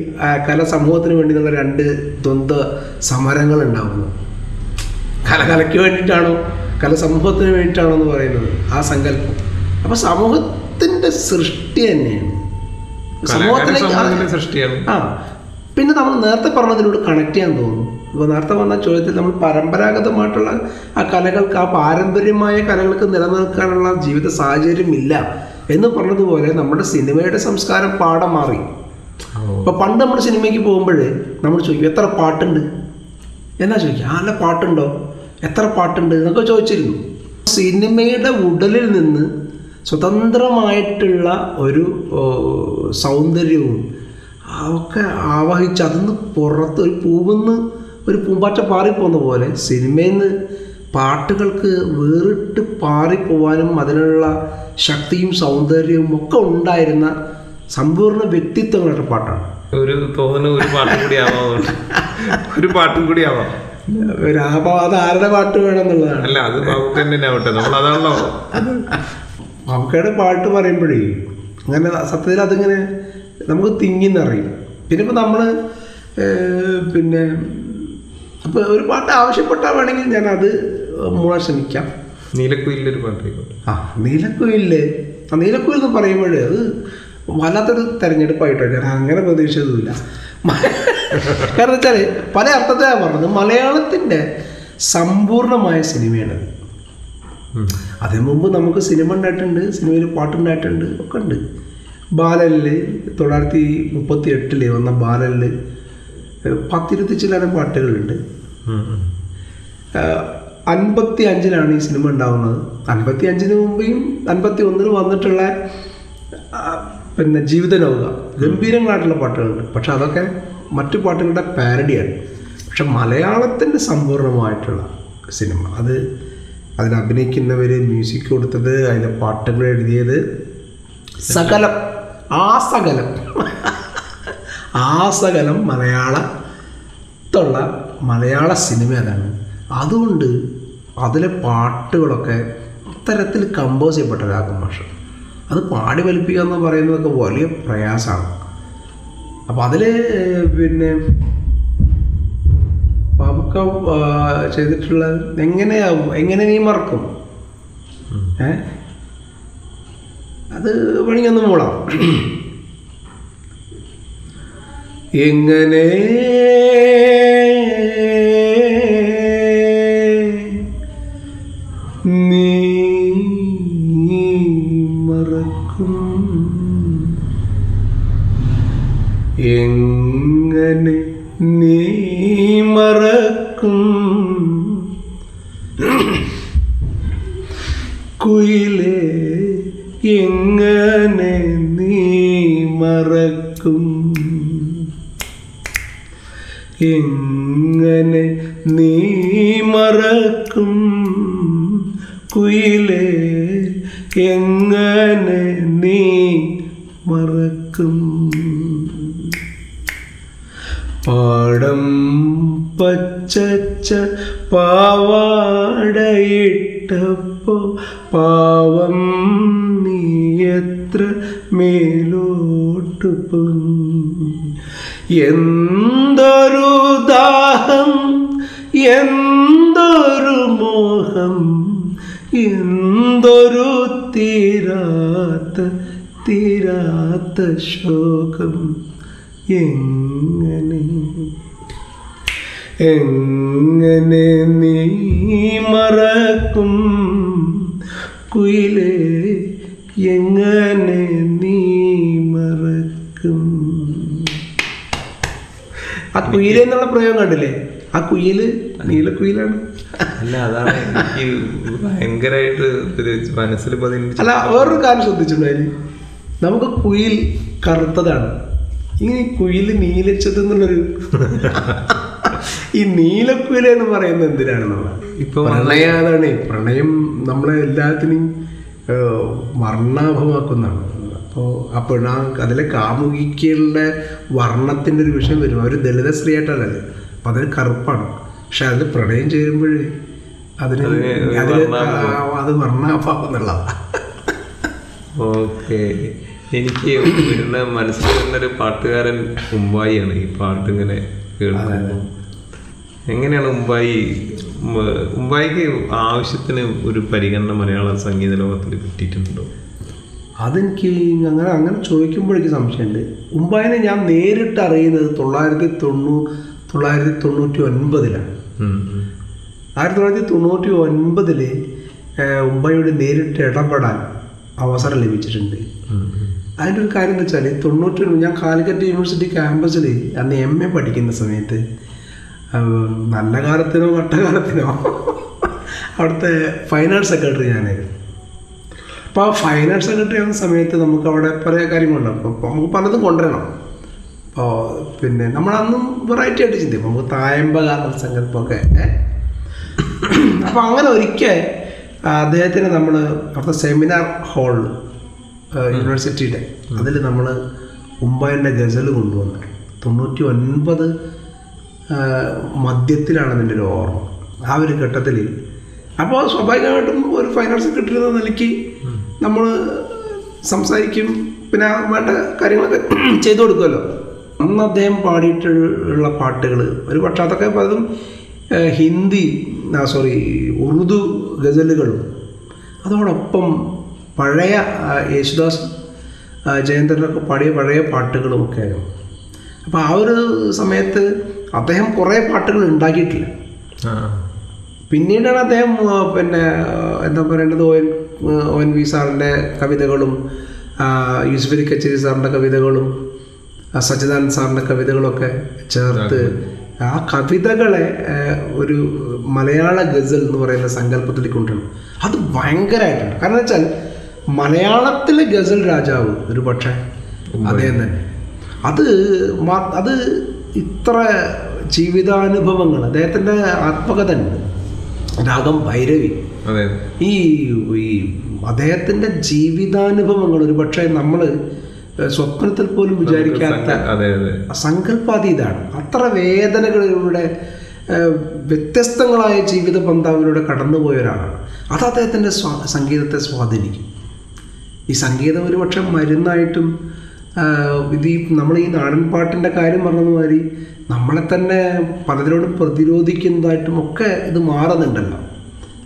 കല സമൂഹത്തിന് വേണ്ടി എന്നുള്ള രണ്ട് ദ്വന്ദ് സമരങ്ങൾ ഉണ്ടാകുന്നത് കല കലയ്ക്ക് വേണ്ടിയിട്ടാണോ കല സമൂഹത്തിന് വേണ്ടിയിട്ടാണോ എന്ന് പറയുന്നത്? ആ സങ്കല്പം. അപ്പൊ സമൂഹത്തിന്റെ സൃഷ്ടി തന്നെയാണ്. സമൂഹത്തിലേക്ക് സമൂഹത്തിന്റെ സൃഷ്ടിയാണ്. ആ പിന്നെ നമ്മൾ നേരത്തെ പറഞ്ഞതിനോട് കണക്ട് ചെയ്യാൻ തോന്നുന്നു. ഇപ്പോൾ നേരത്തെ വന്ന ചോദ്യത്തിൽ നമ്മൾ പരമ്പരാഗതമായിട്ടുള്ള ആ കലകൾക്ക് ആ പാരമ്പര്യമായ കലകൾക്ക് നിലനിൽക്കാനുള്ള ജീവിത സാഹചര്യം ഇല്ല എന്ന് പറഞ്ഞതുപോലെ നമ്മുടെ സിനിമയുടെ സംസ്കാരം പാഠം മാറി. ഇപ്പൊ പണ്ട് നമ്മൾ സിനിമയ്ക്ക് പോകുമ്പോൾ നമ്മൾ ചോദിക്കും എത്ര പാട്ടുണ്ട്? എന്നാ ചോദിക്കുക ആ പാട്ടുണ്ടോ? എത്ര പാട്ടുണ്ട്? എന്നൊക്കെ ചോദിച്ചിരുന്നു. സിനിമയുടെ ഉടലിൽ നിന്ന് സ്വതന്ത്രമായിട്ടുള്ള ഒരു സൗന്ദര്യവും ഒക്കെ ആവാഹിച്ച് അതിന്ന് പുറത്ത് ഒരു പൂവെന്ന് ഒരു പൂമ്പാറ്റ പാറിപ്പോകുന്ന പോലെ സിനിമയിൽ നിന്ന് പാട്ടുകൾക്ക് വേറിട്ട് പാറിപ്പോവാനും അതിനുള്ള ശക്തിയും സൗന്ദര്യവും ഒക്കെ ഉണ്ടായിരുന്ന സമ്പൂർണ വ്യക്തിത്വങ്ങളുടെ പാട്ടാണ്. ഒരു തോന്നുന്നു ഒരു പാട്ട് കൂടി ആവാം ഒരു പാട്ടും കൂടി ആവാം. അത് ആരുടെ പാട്ട് വേണമെന്നുള്ളതാണ്. അല്ല അത് ബാബുക്ക് തന്നെ ആവട്ടെ. നമ്മൾ അതാണല്ലോ. നമുക്കയുടെ പാട്ട് പറയുമ്പോഴേ അങ്ങനെ സത്യത്തിൽ അതിങ്ങനെ നമുക്ക് തിങ്ങിന്നറിയില്ല നിറയും പിന്നെ ഇപ്പം നമ്മൾ പിന്നെ അപ്പോൾ ഒരു പാട്ട് ആവശ്യപ്പെട്ടാൽ വേണമെങ്കിൽ ഞാൻ അത് മൂളാൻ ശ്രമിക്കാം. നീലക്കുയിലൊരു പാട്ട് ആയിക്കോട്ടെ ആ നീലക്കുയിൽ. ആ നീലക്കുയിൽ എന്ന് പറയുമ്പോൾ അത് വല്ലാത്തൊരു തെരഞ്ഞെടുപ്പായിട്ടോ ഞാൻ അങ്ങനെ പ്രതീക്ഷിച്ചതുമില്ല. കാരണം വെച്ചാൽ പല അർത്ഥത്തിലാണ് പറഞ്ഞത്. മലയാളത്തിന്റെ സമ്പൂർണമായ സിനിമയാണത്. അതിനു മുമ്പ് നമുക്ക് സിനിമ ഉണ്ടായിട്ടുണ്ട് സിനിമയിൽ പാട്ടുണ്ടായിട്ടുണ്ട് ഒക്കെ ഉണ്ട്. ബാലനിൽ തൊള്ളായിരത്തി മുപ്പത്തി എട്ടിൽ വന്ന ബാലനിൽ പത്തിരുപത്തി ചില്ലറ പാട്ടുകളുണ്ട്. അൻപത്തി അഞ്ചിലാണ് ഈ സിനിമ ഉണ്ടാവുന്നത്. അൻപത്തി അഞ്ചിന് മുമ്പേയും അൻപത്തി ഒന്നിന് വന്നിട്ടുള്ള പിന്നെ ജീവിത ലോക ഗംഭീരങ്ങളായിട്ടുള്ള പാട്ടുകളുണ്ട്. പക്ഷെ അതൊക്കെ മറ്റു പാട്ടുകളുടെ പാരഡിയാണ്. പക്ഷെ മലയാളത്തിന്റെ സമ്പൂർണമായിട്ടുള്ള സിനിമ. അത് അതിൽ അഭിനയിക്കുന്നവർ മ്യൂസിക് കൊടുത്തത് അതിന്റെ പാട്ടുകൾ എഴുതിയത് സകലം ആ ആസകലം മലയാളത്തുള്ള മലയാള സിനിമ അതാണ് അതുകൊണ്ട് അതിലെ പാട്ടുകളൊക്കെ അത്തരത്തിൽ കമ്പോസ് ചെയ്യപ്പെട്ട രാഗം ഭാഷ അത് പാടി വലിപ്പിക്കുക എന്ന് പറയുന്നതൊക്കെ വലിയ പ്രയാസമാണ്. അപ്പം അതിൽ പിന്നെ പാപ്പക്ക ചെയ്തിട്ടുള്ള എങ്ങനെയാവും? എങ്ങനെ നീ മറക്കും? അത് വേണമെങ്കിൽ ഒന്ന് മൂളാം എങ്ങനെ നീ മറക്കും? എങ്ങനെ നീ മറക്കും? കുയിലേ എങ്ങനെ നീ മറക്കും? എങ്ങനെ നീ മറക്കും? കുയിലേ എങ്ങനെ നീ മറക്കും? പാടം പച്ചച്ച പാവാടയിട്ടപ്പോ പാവം എന്തൊരു ദാഹം എന്തൊരു മോഹം എന്തൊരു തീരാത്ത തീരാത്ത ശോകം. എങ്ങനെ എങ്ങനെ നീ മറക്കും? കുയിലേ എങ്ങനെ കുയിൽ എന്നുള്ള പ്രയോഗം കണ്ടില്ലേ? ആ കുയിൽ നീല കുയിലാണ്. അല്ല അതാണ് എനിക്ക് ഭയങ്കരമായിട്ട് ഒരു മനസ്സിൽ അല്ല വേറൊരു കാര്യം ശ്രദ്ധിച്ചിട്ടുണ്ടായി. നമുക്ക് കുയിൽ കറുത്തതാണ്. ഈ കുയിൽ നീലച്ചത് എന്നുള്ളൊരു ഈ നീലക്കുയിൽ എന്ന് പറയുന്നത് എന്തിനാണെന്നുള്ള ഇപ്പൊ പ്രണയാണ് പ്രണയം നമ്മളെ എല്ലാത്തിനെയും വർണാഭമാക്കുന്നതാണ് അപ്പോൾ ആ അതിൽ അതിലെ കാമുകിക്കുള്ള വർണത്തിന്റെ ഒരു വിഷയം വരും അവർ ദളിത സ്ത്രീ ആയിട്ടല്ലേ അപ്പം അതിന് കറുപ്പാണ്. പക്ഷെ അതിൽ പ്രണയം ചേരുമ്പോഴേ അതിന് അതിന് അത് വർണാഭാവം എന്നുള്ളതാണ് ഓക്കെ. എനിക്ക് വരുന്ന മനസ്സിൽ വരുന്നൊരു പാട്ടുകാരൻ ഉമ്പായിയാണ് ഈ പാട്ട് ഇങ്ങനെ കേൾക്കുമ്പോൾ എങ്ങനെയാണ് ഉമ്പായി? ഉമ്പായിക്ക് ആവശ്യത്തിന് ഒരു പരിഗണന മലയാള സംഗീത ലോകത്തിൽ കിട്ടിയിട്ടുണ്ടോ? അതെനിക്ക് അങ്ങനെ അങ്ങനെ ചോദിക്കുമ്പോഴേക്ക് സംശയമുണ്ട് ഉമ്പായനെ ഞാൻ നേരിട്ട് അറിയുന്നത് തൊള്ളായിരത്തി തൊണ്ണൂ തൊള്ളായിരത്തി തൊണ്ണൂറ്റി ഒൻപതിലാണ്. ആയിരത്തി തൊള്ളായിരത്തി തൊണ്ണൂറ്റി ഒൻപതിൽ ഉമ്പായോട് നേരിട്ട് ഇടപെടാൻ അവസരം ലഭിച്ചിട്ടുണ്ട്. അതിന്റെ ഒരു കാര്യം എന്ന് വെച്ചാൽ തൊണ്ണൂറ്റി ഒന്ന് ഞാൻ കാലിക്കറ്റ് യൂണിവേഴ്സിറ്റി ക്യാമ്പസിൽ അന്ന് എം എ പഠിക്കുന്ന സമയത്ത് നല്ല കാലത്തിനോ കട്ടകാലത്തിനോ അവിടുത്തെ ഫൈനാൻസ് സെക്രട്ടറി ഞാനായിരുന്നു അപ്പോൾ ആ ഫൈനാൻസ് സെക്രട്ടറി ആവുന്ന സമയത്ത് നമുക്ക് അവിടെ പല കാര്യങ്ങളുണ്ടാവും അപ്പോൾ നമുക്ക് പലതും കൊണ്ടുവരണം. അപ്പോൾ പിന്നെ നമ്മളന്നും വെറൈറ്റി ആയിട്ട് ചിന്തിക്കും. നമുക്ക് തായമ്പക സങ്കല്പമൊക്കെ അപ്പോൾ അങ്ങനെ ഒരിക്കൽ അദ്ദേഹത്തിന് നമ്മൾ അവിടുത്തെ സെമിനാർ ഹാളിൽ യൂണിവേഴ്സിറ്റിയുടെ അതിൽ നമ്മൾ ഉമ്പായന്റെ ഗസൽ കൊണ്ടുവന്നു. തൊണ്ണൂറ്റി ഒൻപത് മദ്യത്തിലാണ് അതിന്റെ ഒരു ഓർമ്മ. ആ ഒരു ഘട്ടത്തിൽ അപ്പോൾ സ്വാഭാവികമായിട്ടും ഒരു ഫൈനാൻസ് കിട്ടിയിരുന്ന നിലയ്ക്ക് നമ്മൾ സംസാരിക്കും പിന്നെ വേണ്ട കാര്യങ്ങളൊക്കെ ചെയ്തു കൊടുക്കുമല്ലോ. അന്ന് അദ്ദേഹം പാടിയിട്ടുള്ള പാട്ടുകൾ ഒരു പക്ഷേ അതൊക്കെ പലതും ഹിന്ദി സോറി ഉറുദു ഗസലുകളും അതോടൊപ്പം പഴയ യേശുദാസ് ജയന്തനൊക്കെ പാടിയ പഴയ പാട്ടുകളും ഒക്കെ ആയിരുന്നു അപ്പോൾ ആ ഒരു സമയത്ത് അദ്ദേഹം കുറേ പാട്ടുകൾ ഉണ്ടാക്കിയിട്ടില്ല. പിന്നീടാണ് അദ്ദേഹം പിന്നെ എന്താ പറയേണ്ടത് ഒ എൻ വി സാറിന്റെ കവിതകളും യൂസുഫ് അലി കച്ചേരി സാറിന്റെ കവിതകളും സച്ചിദാനന്ദ് സാറിന്റെ കവിതകളൊക്കെ ചേർത്ത് ആ കവിതകളെ ഒരു മലയാള ഗസൽ എന്ന് പറയുന്ന സങ്കല്പത്തിലേക്ക് കൊണ്ടുവരണം അത് ഭയങ്കരമായിട്ടുണ്ട് കാരണം വെച്ചാൽ മലയാളത്തിലെ ഗസൽ രാജാവ് ഒരു പക്ഷേ അദ്ദേഹം തന്നെ. അത് അത് ഇത്ര ജീവിതാനുഭവങ്ങൾ അദ്ദേഹത്തിന്റെ ആത്മകഥ ഉണ്ട്. രാഗം ഭൈരവി. ഈ ഈ അദ്ദേഹത്തിന്റെ ജീവിതാനുഭവങ്ങൾ ഒരു പക്ഷേ നമ്മൾ സ്വപ്നത്തിൽ പോലും വിചാരിക്കാത്ത സങ്കല്പാതീതാണ് അത്ര വേദനകളിലൂടെ വ്യത്യസ്തങ്ങളായ ജീവിത പന്താവിലൂടെ കടന്നുപോയ ഒരാളാണ് അത് അദ്ദേഹത്തിന്റെ സ്വാ സംഗീതത്തെ സ്വാധീനിക്കും. ഈ സംഗീതം ഒരുപക്ഷെ മരുന്നായിട്ടും ഇത് ഈ നമ്മൾ ഈ നാടൻ പാട്ടിന്റെ കാര്യം പറഞ്ഞതുമാതിരി നമ്മളെ തന്നെ പലതിനോടും പ്രതിരോധിക്കുന്നതായിട്ടും ഒക്കെ ഇത് മാറുന്നുണ്ടല്ലോ.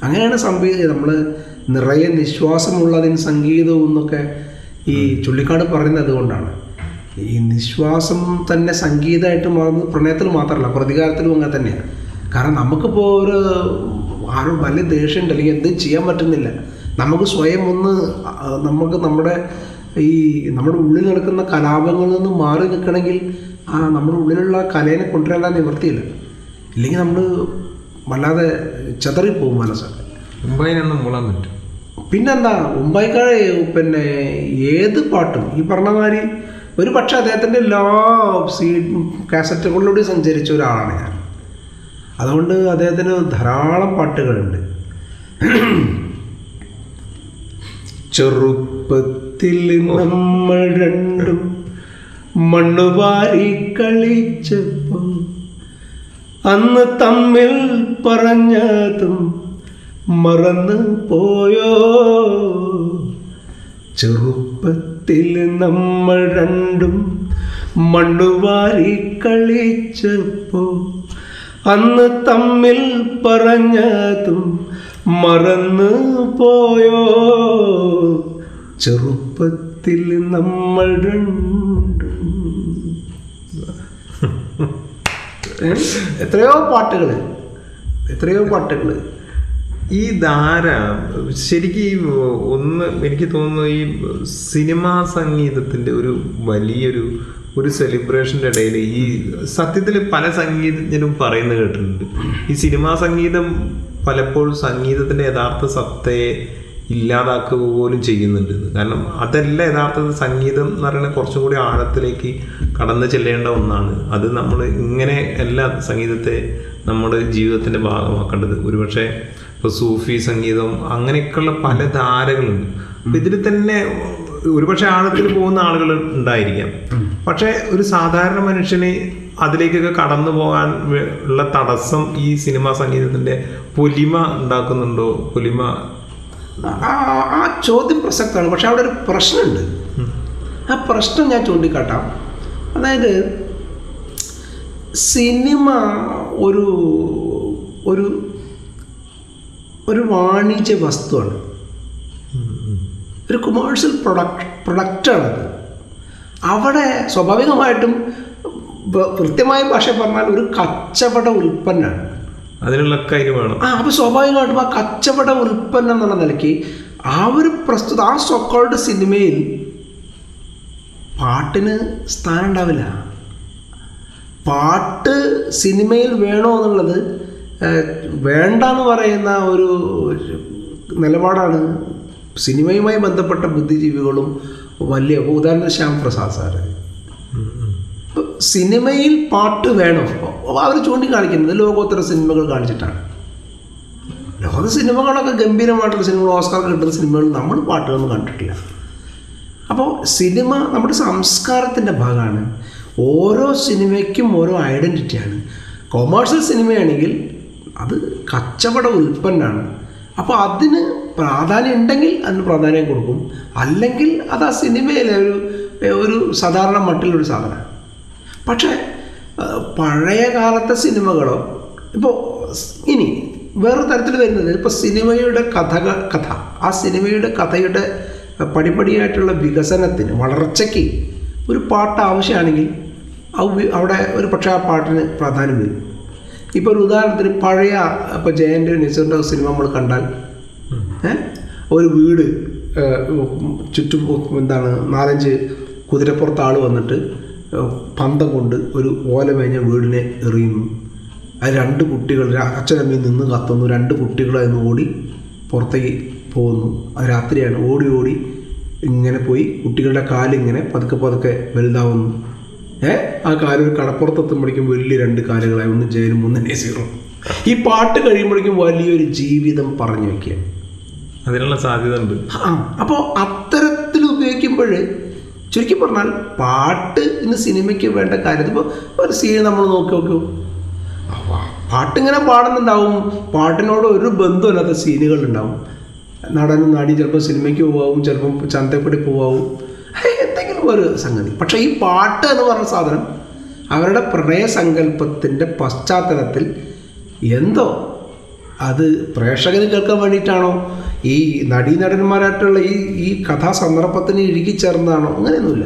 അങ്ങനെയാണ് സംഗീതം നമ്മൾ നിറയെ നിശ്വാസമുള്ളതിന് സംഗീതവും എന്നൊക്കെ ഈ ചുള്ളിക്കാട് പറയുന്നത് അതുകൊണ്ടാണ് ഈ നിശ്വാസം തന്നെ സംഗീതമായിട്ട് മാറുന്നത് പ്രണയത്തിൽ മാത്രമല്ല പ്രതികാരത്തിലും അങ്ങനെ തന്നെയാണ്. കാരണം നമുക്കിപ്പോൾ ഒരു ആരും വലിയ ദേഷ്യമുണ്ട് അല്ലെങ്കിൽ എന്തും ചെയ്യാൻ പറ്റുന്നില്ല. നമുക്ക് സ്വയം ഒന്ന് നമുക്ക് നമ്മുടെ ഈ നമ്മുടെ ഉള്ളിൽ നടക്കുന്ന കലാപങ്ങളിൽ നിന്ന് മാറി നിൽക്കണമെങ്കിൽ ആ നമ്മുടെ ഉള്ളിലുള്ള കലേനെ കൊണ്ടുവരാൻ നിവൃത്തിയില്ല. ഇല്ലെങ്കിൽ നമ്മൾ വല്ലാതെ ചതറിപ്പോകും മനസ്സൊക്കെ മുംബൈനൊന്നും മൂളാൻ പറ്റും പിന്നെന്താ മുംബൈക്കാരെ പിന്നെ ഏത് പാട്ടും ഈ പറഞ്ഞ മാതിരി ഒരു പക്ഷേ അദ്ദേഹത്തിന്റെ എല്ലാ സീ കാസറ്റുകളിലൂടെ സഞ്ചരിച്ച ഒരാളാണ് ഞാൻ. അതുകൊണ്ട് അദ്ദേഹത്തിന് ധാരാളം പാട്ടുകളുണ്ട്. ചെറുപ്പത്തിൽ നമ്മൾ രണ്ടും മണ്ണുവാരി കളിച്ചപ്പോൾ അന്ന് തമ്മിൽ പറഞ്ഞതും മറന്നു പോയോ? ചെറുപ്പത്തിൽ നമ്മൾ രണ്ടും മണ്ണുവാരി കളിച്ചപ്പോ അന്ന് തമ്മിൽ പറഞ്ഞതും മറന്നു പോയോ? ചെറുപ്പത്തിൽ നമ്മൾ രണ്ടും? എത്രയോ പാട്ടുകൾ എത്രയോ പാട്ടുകൾ ഈ ധാര ശരിക്കും ഒന്ന് എനിക്ക് തോന്നുന്നു ഈ സിനിമാ സംഗീതത്തിന്റെ ഒരു വലിയൊരു ഒരു സെലിബ്രേഷന്റെ ഇടയിൽ ഈ സത്യത്തിൽ പല സംഗീതജ്ഞരും പറയുന്നത് കേട്ടിട്ടുണ്ട്. ഈ സിനിമാ സംഗീതം പലപ്പോഴും സംഗീതത്തിന്റെ യഥാർത്ഥ സത്തയെ ഇല്ലാതാക്കുക പോലും ചെയ്യുന്നുണ്ട്. കാരണം അതല്ല യഥാർത്ഥത്തിൽ സംഗീതം എന്ന് പറയുന്നത് കുറച്ചും കൂടി ആഴത്തിലേക്ക് കടന്നു ചെല്ലേണ്ട ഒന്നാണ്. അത് നമ്മൾ ഇങ്ങനെ എല്ലാ സംഗീതത്തെ നമ്മുടെ ജീവിതത്തിന്റെ ഭാഗമാക്കേണ്ടത്. ഒരുപക്ഷെ ഇപ്പോൾ സൂഫി സംഗീതം അങ്ങനെയൊക്കെയുള്ള പല ധാരകളുണ്ട്. അപ്പം ഇതിൽ തന്നെ ഒരുപക്ഷെ ആഴത്തിൽ പോകുന്ന ആളുകൾ ഉണ്ടായിരിക്കാം. പക്ഷേ ഒരു സാധാരണ മനുഷ്യന് അതിലേക്കൊക്കെ കടന്നു പോകാൻ ഉള്ള തടസ്സം ഈ സിനിമാ സംഗീതത്തിന്റെ പൊലിമ ഉണ്ടാക്കുന്നുണ്ടോ? പൊലിമ? ആ ചോദ്യം പ്രസക്തമാണ്. പക്ഷെ അവിടെ ഒരു പ്രശ്നമുണ്ട്. ആ പ്രശ്നം ഞാൻ ചൂണ്ടിക്കാട്ടാം. അതായത് സിനിമ ഒരു ഒരു ഒരു വാണിജ്യ വസ്തുവാണ്. ഒരു കൊമേഴ്ഷ്യൽ പ്രൊഡക്റ്റ് പ്രൊഡക്റ്റാണത് അവിടെ സ്വാഭാവികമായിട്ടും കൃത്യമായ ഭാഷ പറഞ്ഞാൽ ഒരു കച്ചവട ഉൽപ്പന്നമാണ് അതിനുള്ള അതിന് വേണം. ആ അപ്പോൾ സ്വാഭാവികമായിട്ടും ആ കച്ചവട ഉൽപ്പന്നം എന്നുള്ള നിലയ്ക്ക് ആ ഒരു പ്രസ്തുത ആ സൊക്കോൾഡ് സിനിമയിൽ പാട്ടിന് സ്ഥാനം ഉണ്ടാവില്ല. പാട്ട് സിനിമയിൽ വേണോ എന്നുള്ളത് വേണ്ട എന്ന് പറയുന്ന ഒരു നിലപാടാണ് സിനിമയുമായി ബന്ധപ്പെട്ട ബുദ്ധിജീവികളും വലിയ ഉദാഹരണം ഉദാഹരണത്തിന് ശ്യാം പ്രസാദ് സാറ്. സിനിമയിൽ പാട്ട് വേണം. അവർ ചൂണ്ടിക്കാണിക്കുന്നത് ലോകോത്തര സിനിമകൾ കാണിച്ചിട്ടാണ്. ലോക സിനിമകളൊക്കെ ഗംഭീരമായിട്ടുള്ള സിനിമകൾ ഓസ്കാർ കിട്ടുന്ന സിനിമകൾ നമ്മൾ പാട്ടുകളൊന്നും കണ്ടിട്ടില്ല. അപ്പോൾ സിനിമ നമ്മുടെ സംസ്കാരത്തിന്റെ ഭാഗമാണ്. ഓരോ സിനിമയ്ക്കും ഓരോ ഐഡന്റിറ്റിയാണ് കൊമേഴ്ഷ്യൽ സിനിമയാണെങ്കിൽ അത് കച്ചവട ഉൽപ്പന്നമാണ് അപ്പോൾ അതിന് പ്രാധാന്യം ഉണ്ടെങ്കിൽ അതിന് പ്രാധാന്യം കൊടുക്കും. അല്ലെങ്കിൽ അത് ആ സിനിമയിലെ ഒരു ഒരു സാധാരണ മട്ടിലൊരു സാധനമാണ്. പക്ഷേ പഴയ കാലത്തെ സിനിമകളോ ഇപ്പോൾ ഇനി വേറൊരു തരത്തിൽ വരുന്നത് ഇപ്പോൾ സിനിമയുടെ കഥകൾ കഥ. ആ സിനിമയുടെ കഥയുടെ പടിപടിയായിട്ടുള്ള വികസനത്തിന് വളർച്ചയ്ക്ക് ഒരു പാട്ട് ആവശ്യമാണെങ്കിൽ അവിടെ ഒരു പക്ഷേ ആ പാട്ടിന് പ്രാധാന്യം വരും ഇപ്പോൾ ഒരു ഉദാഹരണത്തിന് പഴയ ഇപ്പോൾ ജയന്റെ നിസറിന്റെ സിനിമ നമ്മൾ കണ്ടാൽ ഒരു വീട് ചുറ്റും എന്താണ് നാലഞ്ച് കുതിരപ്പുറത്ത് ആൾ വന്നിട്ട് പന്തം കൊണ്ട് ഒരു ഓലമേഞ്ഞ വീടിനെ എറിയുന്നു. അത് രണ്ട് കുട്ടികൾ അച്ഛനമ്മയിൽ അച്ഛനമ്മയും നിന്ന് കത്തുന്നു. രണ്ട് കുട്ടികൾ അതിന് ഓടി പുറത്തേക്ക് പോകുന്നു. അത് രാത്രിയാണ്. ഓടി ഓടി ഇങ്ങനെ പോയി കുട്ടികളുടെ കാലിങ്ങനെ പതുക്കെ പതുക്കെ വലുതാവുന്നു. ഏ? ആ കാലൊരു ഒരു കടപ്പുറത്തെത്തുമ്പോഴേക്കും വലിയ രണ്ട് കാലുകളായി. ഒന്ന് ജയിലും ഒന്ന് സീറോ ഈ പാട്ട് കഴിയുമ്പോഴേക്കും വലിയൊരു ജീവിതം പറഞ്ഞു വെക്കുക അതിനുള്ള സാധ്യത ഉണ്ട് ആ അപ്പോൾ അത്തരത്തിൽ ഉപയോഗിക്കുമ്പോൾ ചുരുക്കി പറഞ്ഞാൽ പാട്ട് ഇന്ന് സിനിമയ്ക്ക് വേണ്ട കാര്യം. ഇപ്പോൾ ഒരു സീൻ നമ്മൾ നോക്കി നോക്കൂ. പാട്ടിങ്ങനെ പാടുന്നുണ്ടാവും. പാട്ടിനോട് ഒരു ബന്ധമില്ലാത്ത സീനുകൾ ഉണ്ടാവും നടനും നാടിയും ചിലപ്പോൾ സിനിമയ്ക്ക് പോവാവും ചിലപ്പം ചന്തപ്പടി പോവാവും. എന്തെങ്കിലും ഒരു സംഗതി. പക്ഷേ ഈ പാട്ട് എന്ന് പറഞ്ഞ സാധനം അവരുടെ പ്രണയസങ്കല്പത്തിന്റെ പശ്ചാത്തലത്തിൽ എന്തോ അത് പ്രേക്ഷകന് കേൾക്കാൻ വേണ്ടിയിട്ടാണോ? ഈ നടീനടന്മാരായിട്ടുള്ള ഈ ഈ കഥാസന്ദർഭത്തിന് ഇഴുകിച്ചേർന്നതാണോ അങ്ങനെയൊന്നുമില്ല.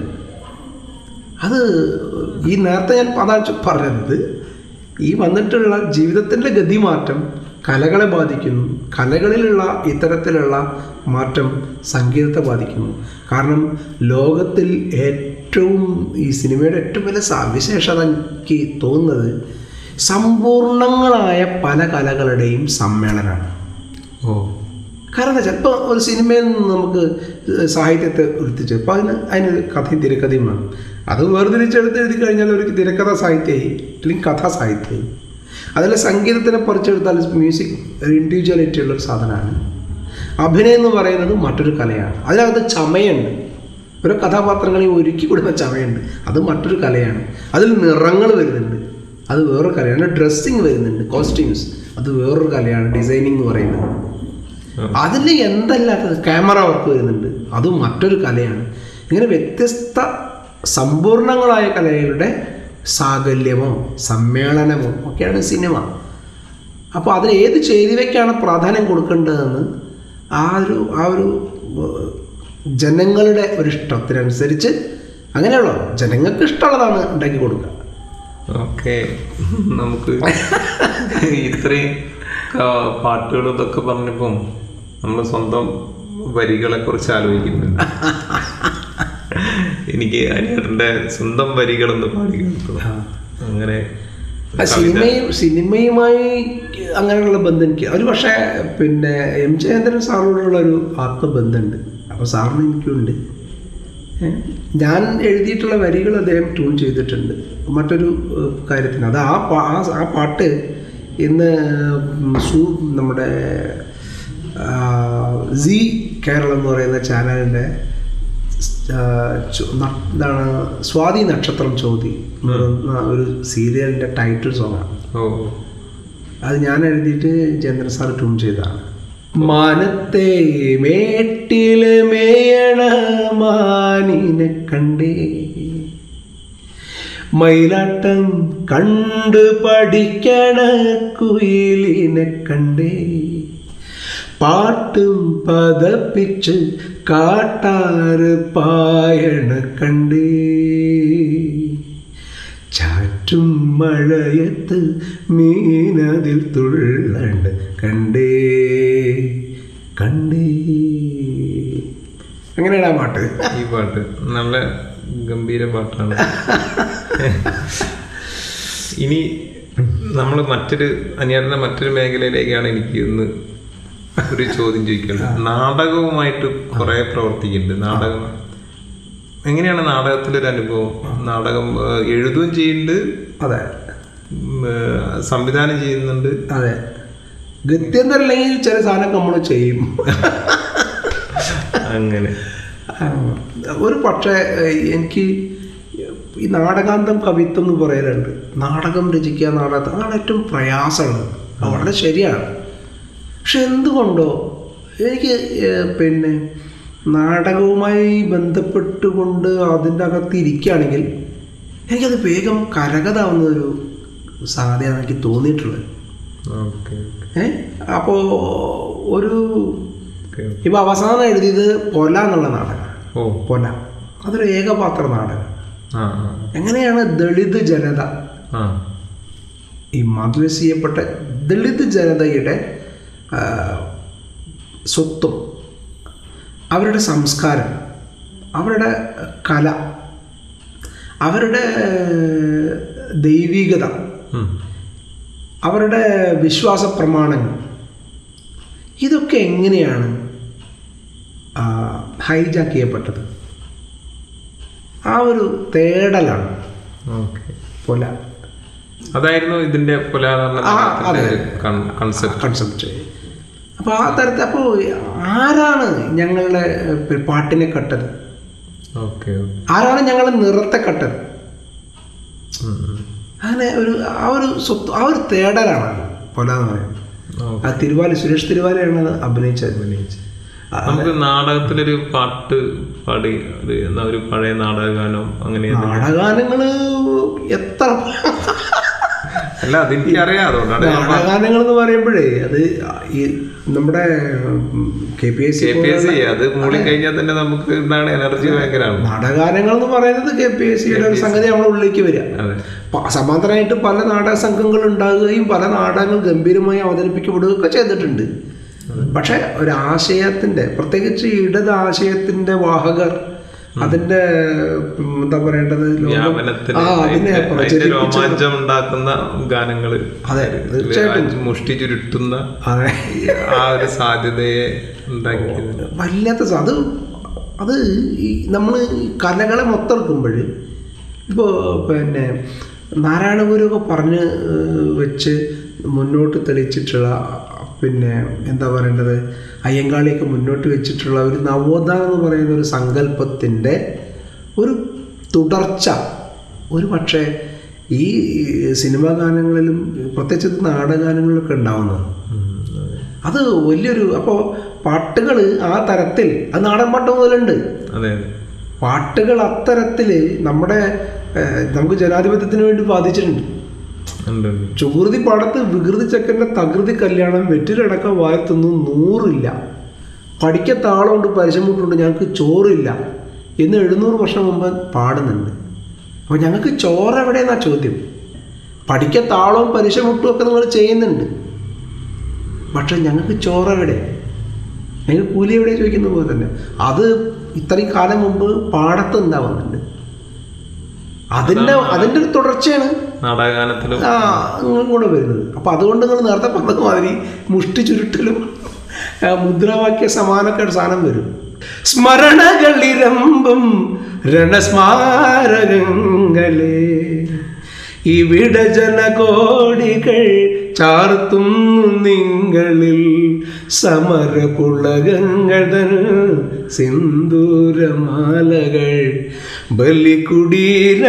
അത് ഈ നേരത്തെ ഞാൻ അതാ പറഞ്ഞത്. ഈ വന്നിട്ടുള്ള ജീവിതത്തിന്റെ ഗതിമാറ്റം കലകളെ ബാധിക്കുന്നു. കലകളിലുള്ള ഇത്തരത്തിലുള്ള മാറ്റം സംഗീതത്തെ ബാധിക്കുന്നു. കാരണം ലോകത്തിൽ ഏറ്റവും ഈ സിനിമയുടെ ഏറ്റവും വലിയ സവിശേഷത എനിക്ക് തോന്നുന്നത് സമ്പൂർണങ്ങളായ പല കലകളുടെയും സമ്മേളനമാണ്. ഓ കാരണം ഇപ്പോൾ ഒരു സിനിമയിൽ നിന്ന് നമുക്ക് സാഹിത്യത്തെ എടുത്തിച്ച് അപ്പോൾ അതിന് അതിനൊരു കഥയും തിരക്കഥയും വേണം. അത് വേർതിരിച്ചെടുത്ത് എഴുതി കഴിഞ്ഞാൽ ഒരു തിരക്കഥ സാഹിത്യമായി അല്ലെങ്കിൽ കഥാ സാഹിത്യമായി അതിൽ സംഗീതത്തിനെ പറിച്ചെടുത്താൽ മ്യൂസിക് ഒരു ഇൻഡിവിജ്വാലിറ്റി ഉള്ളൊരു സാധനമാണ്. അഭിനയം എന്ന് പറയുന്നത് മറ്റൊരു കലയാണ്. അതിനകത്ത് ചമയുണ്ട്. ഓരോ കഥാപാത്രങ്ങളെയും ഒരുക്കി കൊടുക്കുന്ന ചമയുണ്ട്. അത് മറ്റൊരു കലയാണ്. അതിൽ നിറങ്ങൾ വരുന്നുണ്ട്. അത് വേറൊരു കലയാണ്. ഡ്രസ്സിങ് വരുന്നുണ്ട് കോസ്റ്റ്യൂംസ് അത് വേറൊരു കലയാണ് ഡിസൈനിങ് എന്ന് പറയുന്നത്. അതിൽ എന്തല്ലാത്തത്? ക്യാമറ വർക്ക് വരുന്നുണ്ട്. അതും മറ്റൊരു കലയാണ്. ഇങ്ങനെ വ്യത്യസ്ത സമ്പൂർണങ്ങളായ കലകളുടെ സാകല്യമോ സമ്മേളനമോ ഒക്കെയാണ് സിനിമ അപ്പോൾ അതിന് ഏത് ചേരുവയ്ക്കാണ് പ്രാധാന്യം കൊടുക്കേണ്ടതെന്ന് ആ ഒരു ആ ഒരു ജനങ്ങളുടെ ഒരു ഇഷ്ടത്തിനനുസരിച്ച് അങ്ങനെയുള്ള ജനങ്ങൾക്ക് ഇഷ്ടമുള്ളതാണ് ഉണ്ടാക്കി കൊടുക്കുക. ഓക്കെ. നമുക്ക് ഇത്രയും പാട്ടുകളും ഇതൊക്കെ പറഞ്ഞപ്പം നമ്മൾ സ്വന്തം വരികളെ കുറിച്ച് ആലോചിക്കുന്നുണ്ട്. എനിക്ക് അനിയേട്ടന്റെ സ്വന്തം വരികളൊന്ന് പാടി കേൾക്കണം അങ്ങനെ സിനിമയും സിനിമയുമായി അങ്ങനെയുള്ള ബന്ധം എനിക്ക് ഒരു പക്ഷേ പിന്നെ എം ജയേന്ദ്രൻ സാറിനോടുള്ള ഒരു ആത്മബന്ധമുണ്ട്. അപ്പോൾ സാറിന് എനിക്കുണ്ട്. ഞാൻ എഴുതിയിട്ടുള്ള വരികൾ അദ്ദേഹം ട്യൂൺ ചെയ്തിട്ടുണ്ട്. മറ്റൊരു കാര്യത്തിന്. അത് ആ ആ- പാട്ട് ഇന്ന് സൂ നമ്മുടെ സി കേരളം എന്ന് പറയുന്ന ചാനലിന്റെ എന്താണ് സ്വാതി നക്ഷത്രം ചോതി എന്ന് പറയുന്ന ഒരു സീരിയലിന്റെ ടൈറ്റിൽ സോങ്ങാണ്. ഓ. അത് ഞാൻ എഴുതിയിട്ട് ചന്ദ്രൻ സാർ ട്യൂൺ ചെയ്തതാണ്. മാനത്തെ മേട്ടിൽ മേയണ മാനിനെ കണ്ടേ. മയിലാട്ടം കണ്ട് പഠിക്കണ കുയിലിനെ കണ്ടേ. പാട്ടും പതപ്പിച്ച് കാട്ടാറ് പായണ കണ്ടേ. ചാറ്റും മഴയത്ത് മീനതിൽ തുള്ളണ്ട്. കണ്ടേ കണ്ടേ. അങ്ങനെയാണ് ആ പാട്ട്? ഈ പാട്ട് നല്ല ഗംഭീര പാട്ടാണ്. ഇനി നമ്മൾ മറ്റൊരു അനിയാറിന്റെ മറ്റൊരു മേഖലയിലേക്കാണ് എനിക്ക് ഇന്ന് ഒരു ചോദ്യം ചോദിക്കുന്നത് നാടകവുമായിട്ട് കുറേ പ്രവർത്തിക്കുന്നുണ്ട്. നാടകം എങ്ങനെയാണ് നാടകത്തിലൊരു അനുഭവം? നാടകം എഴുതുകയും ചെയ്യുന്നുണ്ട്. അതെ. സംവിധാനം ചെയ്യുന്നുണ്ട്. അതെ. ഗത്യം ഗത്യന്തരല്ലെങ്കിൽ ചില സാധനമൊക്കെ നമ്മൾ ചെയ്യും. അങ്ങനെ. ഒരു പക്ഷേ എനിക്ക് ഈ നാടകാന്തം കവിത്വം എന്ന് പറയലുണ്ട്. നാടകം രചിക്കുക നാടകത്തെ അതാണ് ഏറ്റവും പ്രയാസമാണ് വളരെ ശരിയാണ്. പക്ഷെ എന്തുകൊണ്ടോ എനിക്ക് പിന്നെ നാടകവുമായി ബന്ധപ്പെട്ടുകൊണ്ട് അതിന്റെ അകത്ത് ഇരിക്കുകയാണെങ്കിൽ എനിക്കത് വേഗം കരകതാവുന്ന ഒരു സാധ്യത എനിക്ക് തോന്നിയിട്ടുള്ളത്. ഏ? അപ്പോൾ ഒരു ഇപ്പോൾ അവസാനം എഴുതിയത് പൊല എന്നുള്ള നാടകം. ഓ. പൊല. അതൊരു ഏകപാത്ര നാടകം. എങ്ങനെയാണ് ദളിത് ജനത ഈ മാതൃ ചെയ്യപ്പെട്ട ദളിത് ജനതയുടെ ആ, സ്വത്വം അവരുടെ സംസ്കാരം അവരുടെ കല അവരുടെ ദൈവികത അവരുടെ വിശ്വാസ പ്രമാണങ്ങൾ ഇതൊക്കെ എങ്ങനെയാണ് ഹൈജാക്ക് ചെയ്യപ്പെട്ടത്? ആ ഒരു തേടലാണ്. പുല പൊല അതായിരുന്നു ഇതിന്റെ കൊലാധാരണ ആ, കൺസെപ്റ്റ് കൺസെപ്റ്റ് അപ്പോൾ ആ തരത്തിൽ അപ്പോൾ ആരാണ് ഞങ്ങളുടെ പാട്ടിനെ കട്ടത്? ഓക്കെ ആരാണ് ഞങ്ങളുടെ നിറത്തെ കട്ടത്? അങ്ങനെ ഒരു ആ ഒരു സ്വത്ത് ആ ഒരു തേടലാണ് പോലെ എന്ന് പറയുന്നത് ആ തിരുവാലി സുരേഷ് തിരുവാലിയാണ് അഭിനയിച്ച അഭിനയിച്ചത്. നമുക്ക് നാടകത്തിലൊരു പാട്ട് പാടി ഒരു പഴയ നാടകഗാനം അങ്ങനെ നാടകാനങ്ങൾ എത്ര അല്ല അതുകൊണ്ടാണ് എന്ന് പറയുമ്പോഴേ അത് ഈ നമ്മുടെ K P S K P S C അത് മൂളി കഴിഞ്ഞാൽ തന്നെ നമുക്ക് എന്താണ് എനർജി ഭയങ്കരമാണ്. നാടകാനങ്ങൾ എന്ന് പറയുന്നത് കെ പി എസ് സിയുടെ ഒരു സംഗതി നമ്മുടെ ഉള്ളിലേക്ക് വരിക. സമാന്തരമായിട്ട് പല നാടക സംഘങ്ങൾ ഉണ്ടാകുകയും പല നാടകങ്ങൾ ഗംഭീരമായി അവതരിപ്പിക്കപ്പെടുകയൊക്കെ ചെയ്തിട്ടുണ്ട്. പക്ഷെ ഒരു ആശയത്തിന്റെ പ്രത്യേകിച്ച് ഇടത് ആശയത്തിന്റെ വാഹകർ അതിന്റെ എന്താ പറയേണ്ടത്? രോമാഞ്ചം ഉണ്ടാക്കുന്ന ഗാനങ്ങൾ. അതെ തീർച്ചയായിട്ടും. മുഷ്ടി ചുരുട്ടുന്ന ആ ഒരു സാധ്യതയെ ഉണ്ടാക്കിയത്. വല്ലാത്ത അത് അത് നമ്മൾ കലകളെ മൊത്തം ഇപ്പോ ഇപ്പോൾ പിന്നെ നാരായണഗുരുവൊക്കെ പറഞ്ഞ് വെച്ച് മുന്നോട്ട് തെളിച്ചിട്ടുള്ള പിന്നെ എന്താ പറയേണ്ടത്? അയ്യങ്കാളിയൊക്കെ മുന്നോട്ട് വെച്ചിട്ടുള്ള ഒരു നവോത്ഥാനം എന്ന് പറയുന്ന ഒരു സങ്കല്പത്തിന്റെ ഒരു തുടർച്ച. ഒരു പക്ഷേ ഈ സിനിമാ ഗാനങ്ങളിലും പ്രത്യേകിച്ച് ഇത് നാടകഗാനങ്ങളിലൊക്കെ ഉണ്ടാവുന്നത്. അത് വലിയൊരു അപ്പോൾ പാട്ടുകൾ ആ തരത്തിൽ അത് നാടൻ പാട്ട് മുതലുണ്ട്. അതെ അതെ. പാട്ടുകൾ അത്തരത്തിൽ നമ്മുടെ നമുക്ക് ജനാധിപത്യത്തിന് വേണ്ടി ബാധിച്ചിട്ടുണ്ട്. ചുകൃതി പടത്ത് വികൃതി ചെക്കന്റെ തകൃതി കല്യാണം വെറ്റിലടക്കം വായത്തൊന്നും നൂറില്ല. പഠിക്ക താളമുണ്ട് പരിശ്രമിട്ടുണ്ട് ഞങ്ങൾക്ക് ചോറില്ല എന്ന് എഴുന്നൂറ് വർഷം മുമ്പ് പാടുന്നുണ്ട്. അപ്പോൾ ഞങ്ങൾക്ക് ചോറ് എവിടെയെന്നാ ചോദ്യം? പഠിക്ക താളവും പരിശ്രമിട്ടും ഒക്കെ നിങ്ങൾ ചെയ്യുന്നുണ്ട്. പക്ഷേ ഞങ്ങൾക്ക് ചോറ് എവിടെ? ഞങ്ങൾ കൂലി എവിടെ ചോദിക്കുന്ന പോലെ തന്നെ. അത് ഇത്രയും കാലം മുമ്പ് പാടത്ത് ഉണ്ടാവുന്നുണ്ട് അതിന്റെ അതിന്റെ ഒരു തുടർച്ചയാണ്. നിങ്ങളും കൂടെ വരുന്നത്. അപ്പൊ അതുകൊണ്ട് നിങ്ങൾ നേരത്തെ പറഞ്ഞത് മാതിരി മുഷ്ടി ചുരുട്ടലും മുദ്രാവാക്യ സമാനൊക്കെ സാധനം വരും. സ്മരണകളിരമ്പും രണസ്മാരകങ്ങളെ ഇവിടെ ജനകോടികൾ ചാർത്തുന്നു നിങ്ങളിൽ. സമരപുളകങ്ങൾ പുളകങ്ങൾ സിന്ദൂരമാലകൾ ബലികുടീരങ്ങളെ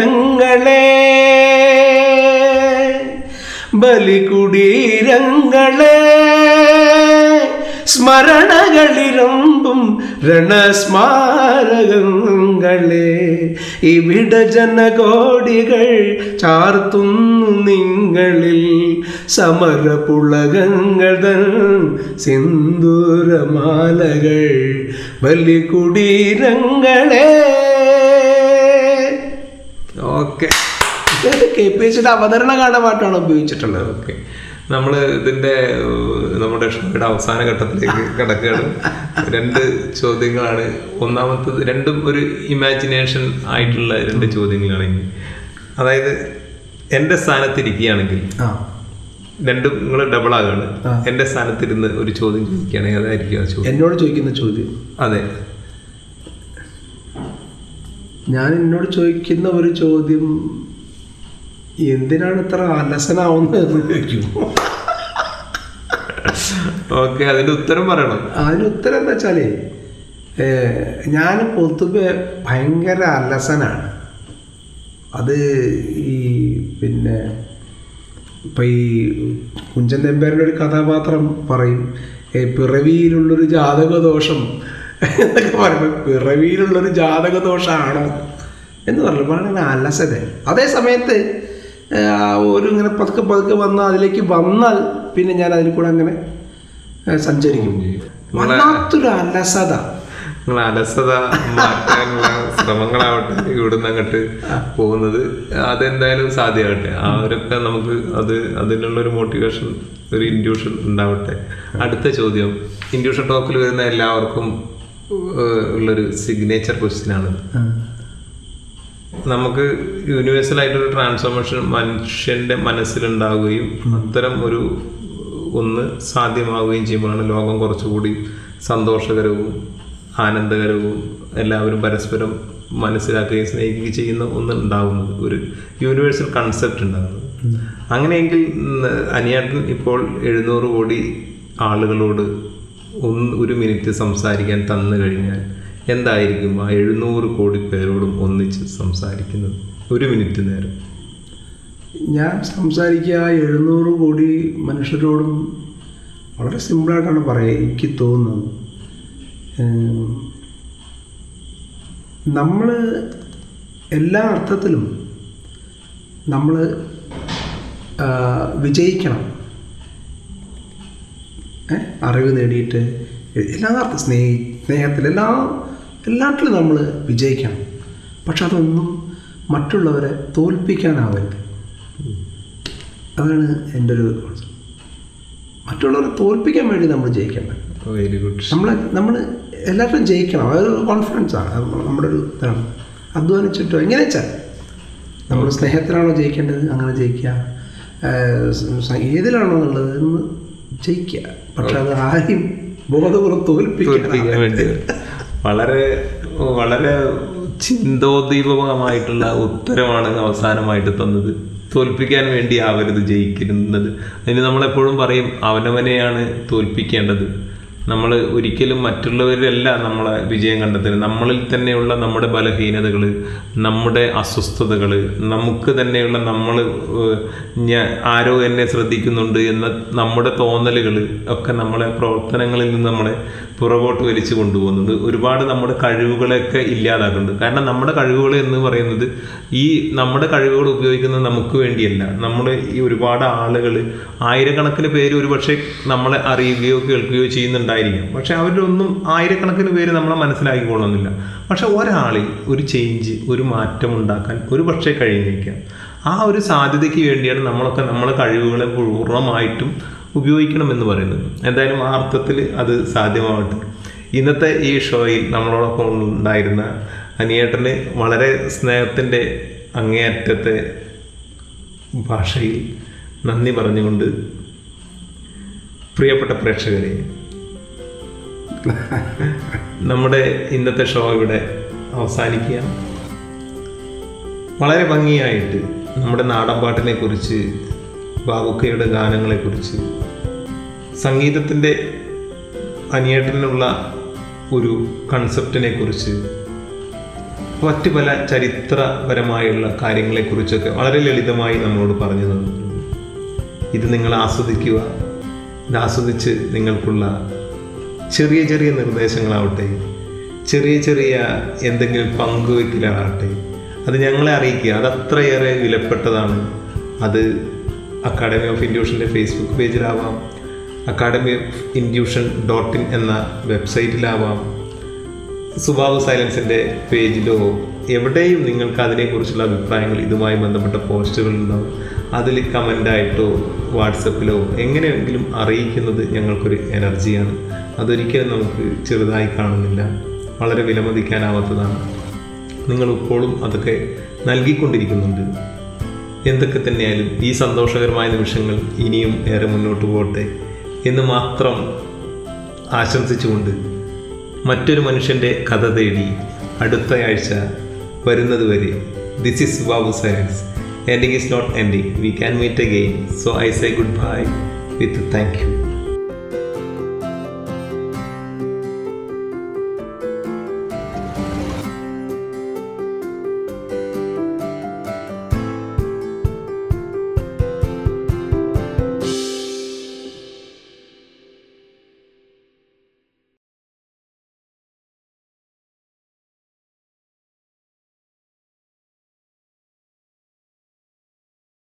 ബലികുടീരങ്ങളെ സ്മരണകളിരമ്പും രണസ്മാരകങ്ങളെ ഇവിടെ ജനകോടികൾ ചാർത്തുന്നു നിങ്ങളിൽ സമരപുളകങ്ങൾ സിന്ദൂരമാലകൾ ബലികുടീരങ്ങളെ. ഓക്കെ. കെ പി എച്ചിയുടെ അവതരണ ഗാന പാട്ടാണ് ഉപയോഗിച്ചിട്ടുള്ളത്. ഓക്കെ. നമ്മൾ ഇതിന്റെ നമ്മുടെ ഷോയുടെ അവസാന ഘട്ടത്തിലേക്ക് കിടക്കുകയാണ്. രണ്ട് ചോദ്യങ്ങളാണ്. ഒന്നാമത്തത് രണ്ടും ഒരു ഇമാജിനേഷൻ ആയിട്ടുള്ള രണ്ട് ചോദ്യങ്ങളാണ് ഇനി. അതായത് എന്റെ സ്ഥാനത്തിരിക്കുകയാണെങ്കിൽ ആ. രണ്ടും നിങ്ങൾ ഡബിൾ ആകാണ്. എന്റെ സ്ഥാനത്തിരുന്ന് ഒരു ചോദ്യം ചോദിക്കുകയാണെങ്കിൽ അതായിരിക്കും ആ ചോദ്യം. എന്നോട് ചോദിക്കുന്ന ചോദ്യം. അതെ. ഞാൻ എന്നോട് ചോദിക്കുന്ന ഒരു ചോദ്യം എന്തിനാണ് ഇത്ര അലസനാവുന്നത് എന്ന് ചോദിക്കും. ഓക്കെ അതിന്റെ ഉത്തരം പറയണം. അതിന് ഉത്തരം എന്താ വെച്ചാലേ ഞാൻ പൊതുവെ ഭയങ്കര അലസനാണ്. അത് ഈ പിന്നെ ഇപ്പം ഈ കുഞ്ചൻ നമ്പ്യാരുടെ ഒരു കഥാപാത്രം പറയും പിറവിയിലുള്ളൊരു ജാതകദോഷം എന്നൊക്കെ പറയുമ്പോൾ പിറവിയിലുള്ളൊരു ജാതകദോഷമാണോ എന്ന് പറഞ്ഞു വളരെ അലസത അതേ സമയത്ത് ഒരു ഇങ്ങനെ പതുക്കെ പതുക്കെ വന്ന് അതിലേക്ക് വന്നാൽ പിന്നെ ഞാൻ അതിൽ കൂടെ അങ്ങനെ സഞ്ചരിക്കും വല്ലാത്തൊരു അലസത. നിങ്ങൾ അലസത മാറ്റാനുള്ള ശ്രമങ്ങളാവട്ടെ ഇവിടുന്ന് അങ്ങോട്ട് പോകുന്നത്. അതെന്തായാലും സാധ്യമാകട്ടെ. അവരൊക്കെ നമുക്ക് അത് അതിനുള്ള ഒരു മോട്ടിവേഷൻ ഒരു ഇൻഡ്യൂഷൻ ഉണ്ടാവട്ടെ. അടുത്ത ചോദ്യം. ഇൻഡ്യൂഷൻ ടോക്കിൽ വരുന്ന എല്ലാവർക്കും ഉള്ളൊരു സിഗ്നേച്ചർ ക്വസ്റ്റ്യൻ ആണ് നമുക്ക് യൂണിവേഴ്സൽ ആയിട്ടൊരു ട്രാൻസ്ഫോർമേഷൻ മനുഷ്യന്റെ മനസ്സിലുണ്ടാവുകയും അത്തരം ഒരു ഒന്ന് സാധ്യമാവുകയും ചെയ്യുമ്പോഴാണ് ലോകം കുറച്ചുകൂടി സന്തോഷകരവും ആനന്ദകരവും എല്ലാവരും പരസ്പരം മനസ്സിലാക്കുകയും സ്നേഹിക്കുകയും ചെയ്യുന്ന ഒന്ന് ഉണ്ടാകുന്നത് ഒരു യൂണിവേഴ്സൽ കൺസെപ്റ്റ് ഉണ്ടാകുന്നത് അങ്ങനെയെങ്കിൽ അനിയാട്ടൻ ഇപ്പോൾ എഴുന്നൂറ് കോടി ആളുകളോട് ഒന്ന് ഒരു മിനിറ്റ് സംസാരിക്കാൻ തന്നു കഴിഞ്ഞാൽ എന്തായിരിക്കും ആ എഴുന്നൂറ് കോടി പേരോടും ഒന്നിച്ച് സംസാരിക്കുന്നത്? ഒരു മിനിറ്റ് നേരം. ഞാൻ സംസാരിക്കുക എഴുന്നൂറ് കോടി മനുഷ്യരോടും വളരെ സിമ്പിളായിട്ടാണ് പറയുക. എനിക്ക് തോന്നുന്നത് നമ്മൾ എല്ലാ അർത്ഥത്തിലും നമ്മൾ വിജയിക്കണം. അറിവ് നേടിയിട്ട് എല്ലാ അർത്ഥ സ്നേഹി സ്നേഹത്തിൽ എല്ലാ എല്ലാറ്റിലും നമ്മൾ വിജയിക്കണം. പക്ഷെ അതൊന്നും മറ്റുള്ളവരെ തോൽപ്പിക്കാനാവരുത്. അതാണ് എന്റെ ഒരു. മറ്റുള്ളവരെ തോൽപ്പിക്കാൻ വേണ്ടി നമ്മൾ ജയിക്കേണ്ട. Very good. നമ്മൾ നമ്മൾ എല്ലാവരും ജയിക്കണം. അതൊരു കോൺഫിഡൻസ് ആണ്. നമ്മുടെ ഒരു ഇതാണ്. അധ്വാനിച്ചിട്ടോ എങ്ങനെ വെച്ചാൽ നമ്മൾ സ്നേഹത്തിലാണോ ജയിക്കേണ്ടത്? അങ്ങനെ ജയിക്കുക ഏതിലാണോ എന്നുള്ളത് എന്ന് ജയിക്കുക പക്ഷെ അത് ആരെയും ബോധപൂർവം തോൽപ്പിക്കാൻ വേണ്ടി വളരെ വളരെ ചിന്തോദ്ദീപകമായിട്ടുള്ള ഉത്തരമാണ് അവസാനമായിട്ട് തന്നത്. തോൽപ്പിക്കാൻ വേണ്ടി ആവരുത് ജയിക്കുന്നത്. അതിന് നമ്മളെപ്പോഴും പറയും അവനവനെയാണ് തോൽപ്പിക്കേണ്ടത്. നമ്മൾ ഒരിക്കലും മറ്റുള്ളവരിലല്ല നമ്മളെ വിജയം കണ്ടെത്തുന്നത്. നമ്മളിൽ തന്നെയുള്ള നമ്മുടെ ബലഹീനതകൾ നമ്മുടെ അസ്വസ്ഥതകൾ നമുക്ക് തന്നെയുള്ള നമ്മൾ ഞാൻ ആരോ എന്നെ ശ്രദ്ധിക്കുന്നുണ്ട് എന്ന നമ്മുടെ തോന്നലുകൾ ഒക്കെ നമ്മളെ പ്രവർത്തനങ്ങളിൽ നിന്ന് നമ്മളെ പുറകോട്ട് വലിച്ചു കൊണ്ടുപോകുന്നുണ്ട്. ഒരുപാട് നമ്മുടെ കഴിവുകളൊക്കെ ഇല്ലാതാക്കുന്നുണ്ട്. കാരണം നമ്മുടെ കഴിവുകൾ എന്ന് പറയുന്നത് ഈ നമ്മുടെ കഴിവുകൾ ഉപയോഗിക്കുന്നത് നമുക്ക് വേണ്ടിയല്ല. നമ്മൾ ഈ ഒരുപാട് ആളുകൾ ആയിരക്കണക്കിന് പേര് ഒരുപക്ഷെ നമ്മളെ അറിയുകയോ കേൾക്കുകയോ ചെയ്യുന്നുണ്ടായിരിക്കാം പക്ഷെ അവരൊന്നും ആയിരക്കണക്കിന് പേര് നമ്മളെ മനസ്സിലാക്കിക്കൊള്ളുന്നില്ല. പക്ഷെ ഒരാളിൽ ഒരു ചേഞ്ച് ഒരു മാറ്റം ഉണ്ടാക്കാൻ ഒരു പക്ഷേ കഴിഞ്ഞിരിക്കാം. ആ ഒരു സാധ്യതയ്ക്ക് വേണ്ടിയാണ് നമ്മളൊക്കെ നമ്മളെ കഴിവുകളെ പൂർണമായിട്ടും ഉപയോഗിക്കണമെന്ന് പറയുന്നത്. എന്തായാലും ആ അർത്ഥത്തിൽ അത് സാധ്യമാവട്ടെ. ഇന്നത്തെ ഈ ഷോയിൽ നമ്മളോടൊപ്പം ഉണ്ടായിരുന്ന അനിയേട്ടന് വളരെ സ്നേഹത്തിന്റെ അങ്ങേയറ്റത്തെ ഭാഷയിൽ നന്ദി പറഞ്ഞുകൊണ്ട് പ്രിയപ്പെട്ട പ്രേക്ഷകരെ നമ്മുടെ ഇന്നത്തെ ഷോ ഇവിടെ അവസാനിക്കുകയാണ്. വളരെ ഭംഗിയായിട്ട് നമ്മുടെ നാടൻ പാട്ടിനെ കുറിച്ച് ബാബുക്കയുടെ ഗാനങ്ങളെക്കുറിച്ച് സംഗീതത്തിന്റെ അനിയേട്ടനുള്ള ഒരു കൺസെപ്റ്റിനെ കുറിച്ച് മറ്റ് പല ചരിത്രപരമായുള്ള കാര്യങ്ങളെക്കുറിച്ചൊക്കെ വളരെ ലളിതമായി നമ്മളോട് പറഞ്ഞു തന്നിട്ടുണ്ട്. ഇത് നിങ്ങൾ ആസ്വദിക്കുക ഇത് ആസ്വദിച്ച് നിങ്ങൾക്കുള്ള ചെറിയ ചെറിയ നിർദ്ദേശങ്ങളാവട്ടെ ചെറിയ ചെറിയ എന്തെങ്കിലും പങ്കുവയ്ക്കലാകട്ടെ അത് ഞങ്ങളെ അറിയിക്കുക. അത് അത്രയേറെ വിലപ്പെട്ടതാണ്. അത് അക്കാഡമി ഓഫ് ഇൻഡ്യൂഷന്റെ Facebook പേജിലാവാം academy of induction dot in എന്ന വെബ്സൈറ്റിലാവാം സുഭാവ് സൈലൻസിന്റെ പേജിലോ എവിടെയും നിങ്ങൾക്ക് അതിനെക്കുറിച്ചുള്ള അഭിപ്രായങ്ങൾ ഇതുമായി ബന്ധപ്പെട്ട പോസ്റ്റുകൾ അതിൽ കമന്റായിട്ടോ വാട്സപ്പിലോ എങ്ങനെയെങ്കിലും അറിയിക്കുന്നത് ഞങ്ങൾക്കൊരു എനർജിയാണ്. അതൊരിക്കലും നമുക്ക് ചെറുതായി കാണുന്നില്ല. വളരെ വിലമതിക്കാനാവാത്തതാണ്. നിങ്ങൾ ഇപ്പോഴും അതൊക്കെ നൽകിക്കൊണ്ടിരിക്കുന്നുണ്ട്. എന്തൊക്കെ തന്നെയായാലും ഈ സന്തോഷകരമായ നിമിഷങ്ങൾ ഇനിയും ഏറെ മുന്നോട്ട് പോകട്ടെ എന്ന് മാത്രം ആശംസിച്ചുകൊണ്ട് മറ്റൊരു മനുഷ്യന്റെ കഥ തേടി അടുത്തയാഴ്ച വരുന്നത് വരെ this is Babu science ending is not ending. We can meet again. So I say goodbye with a thank you.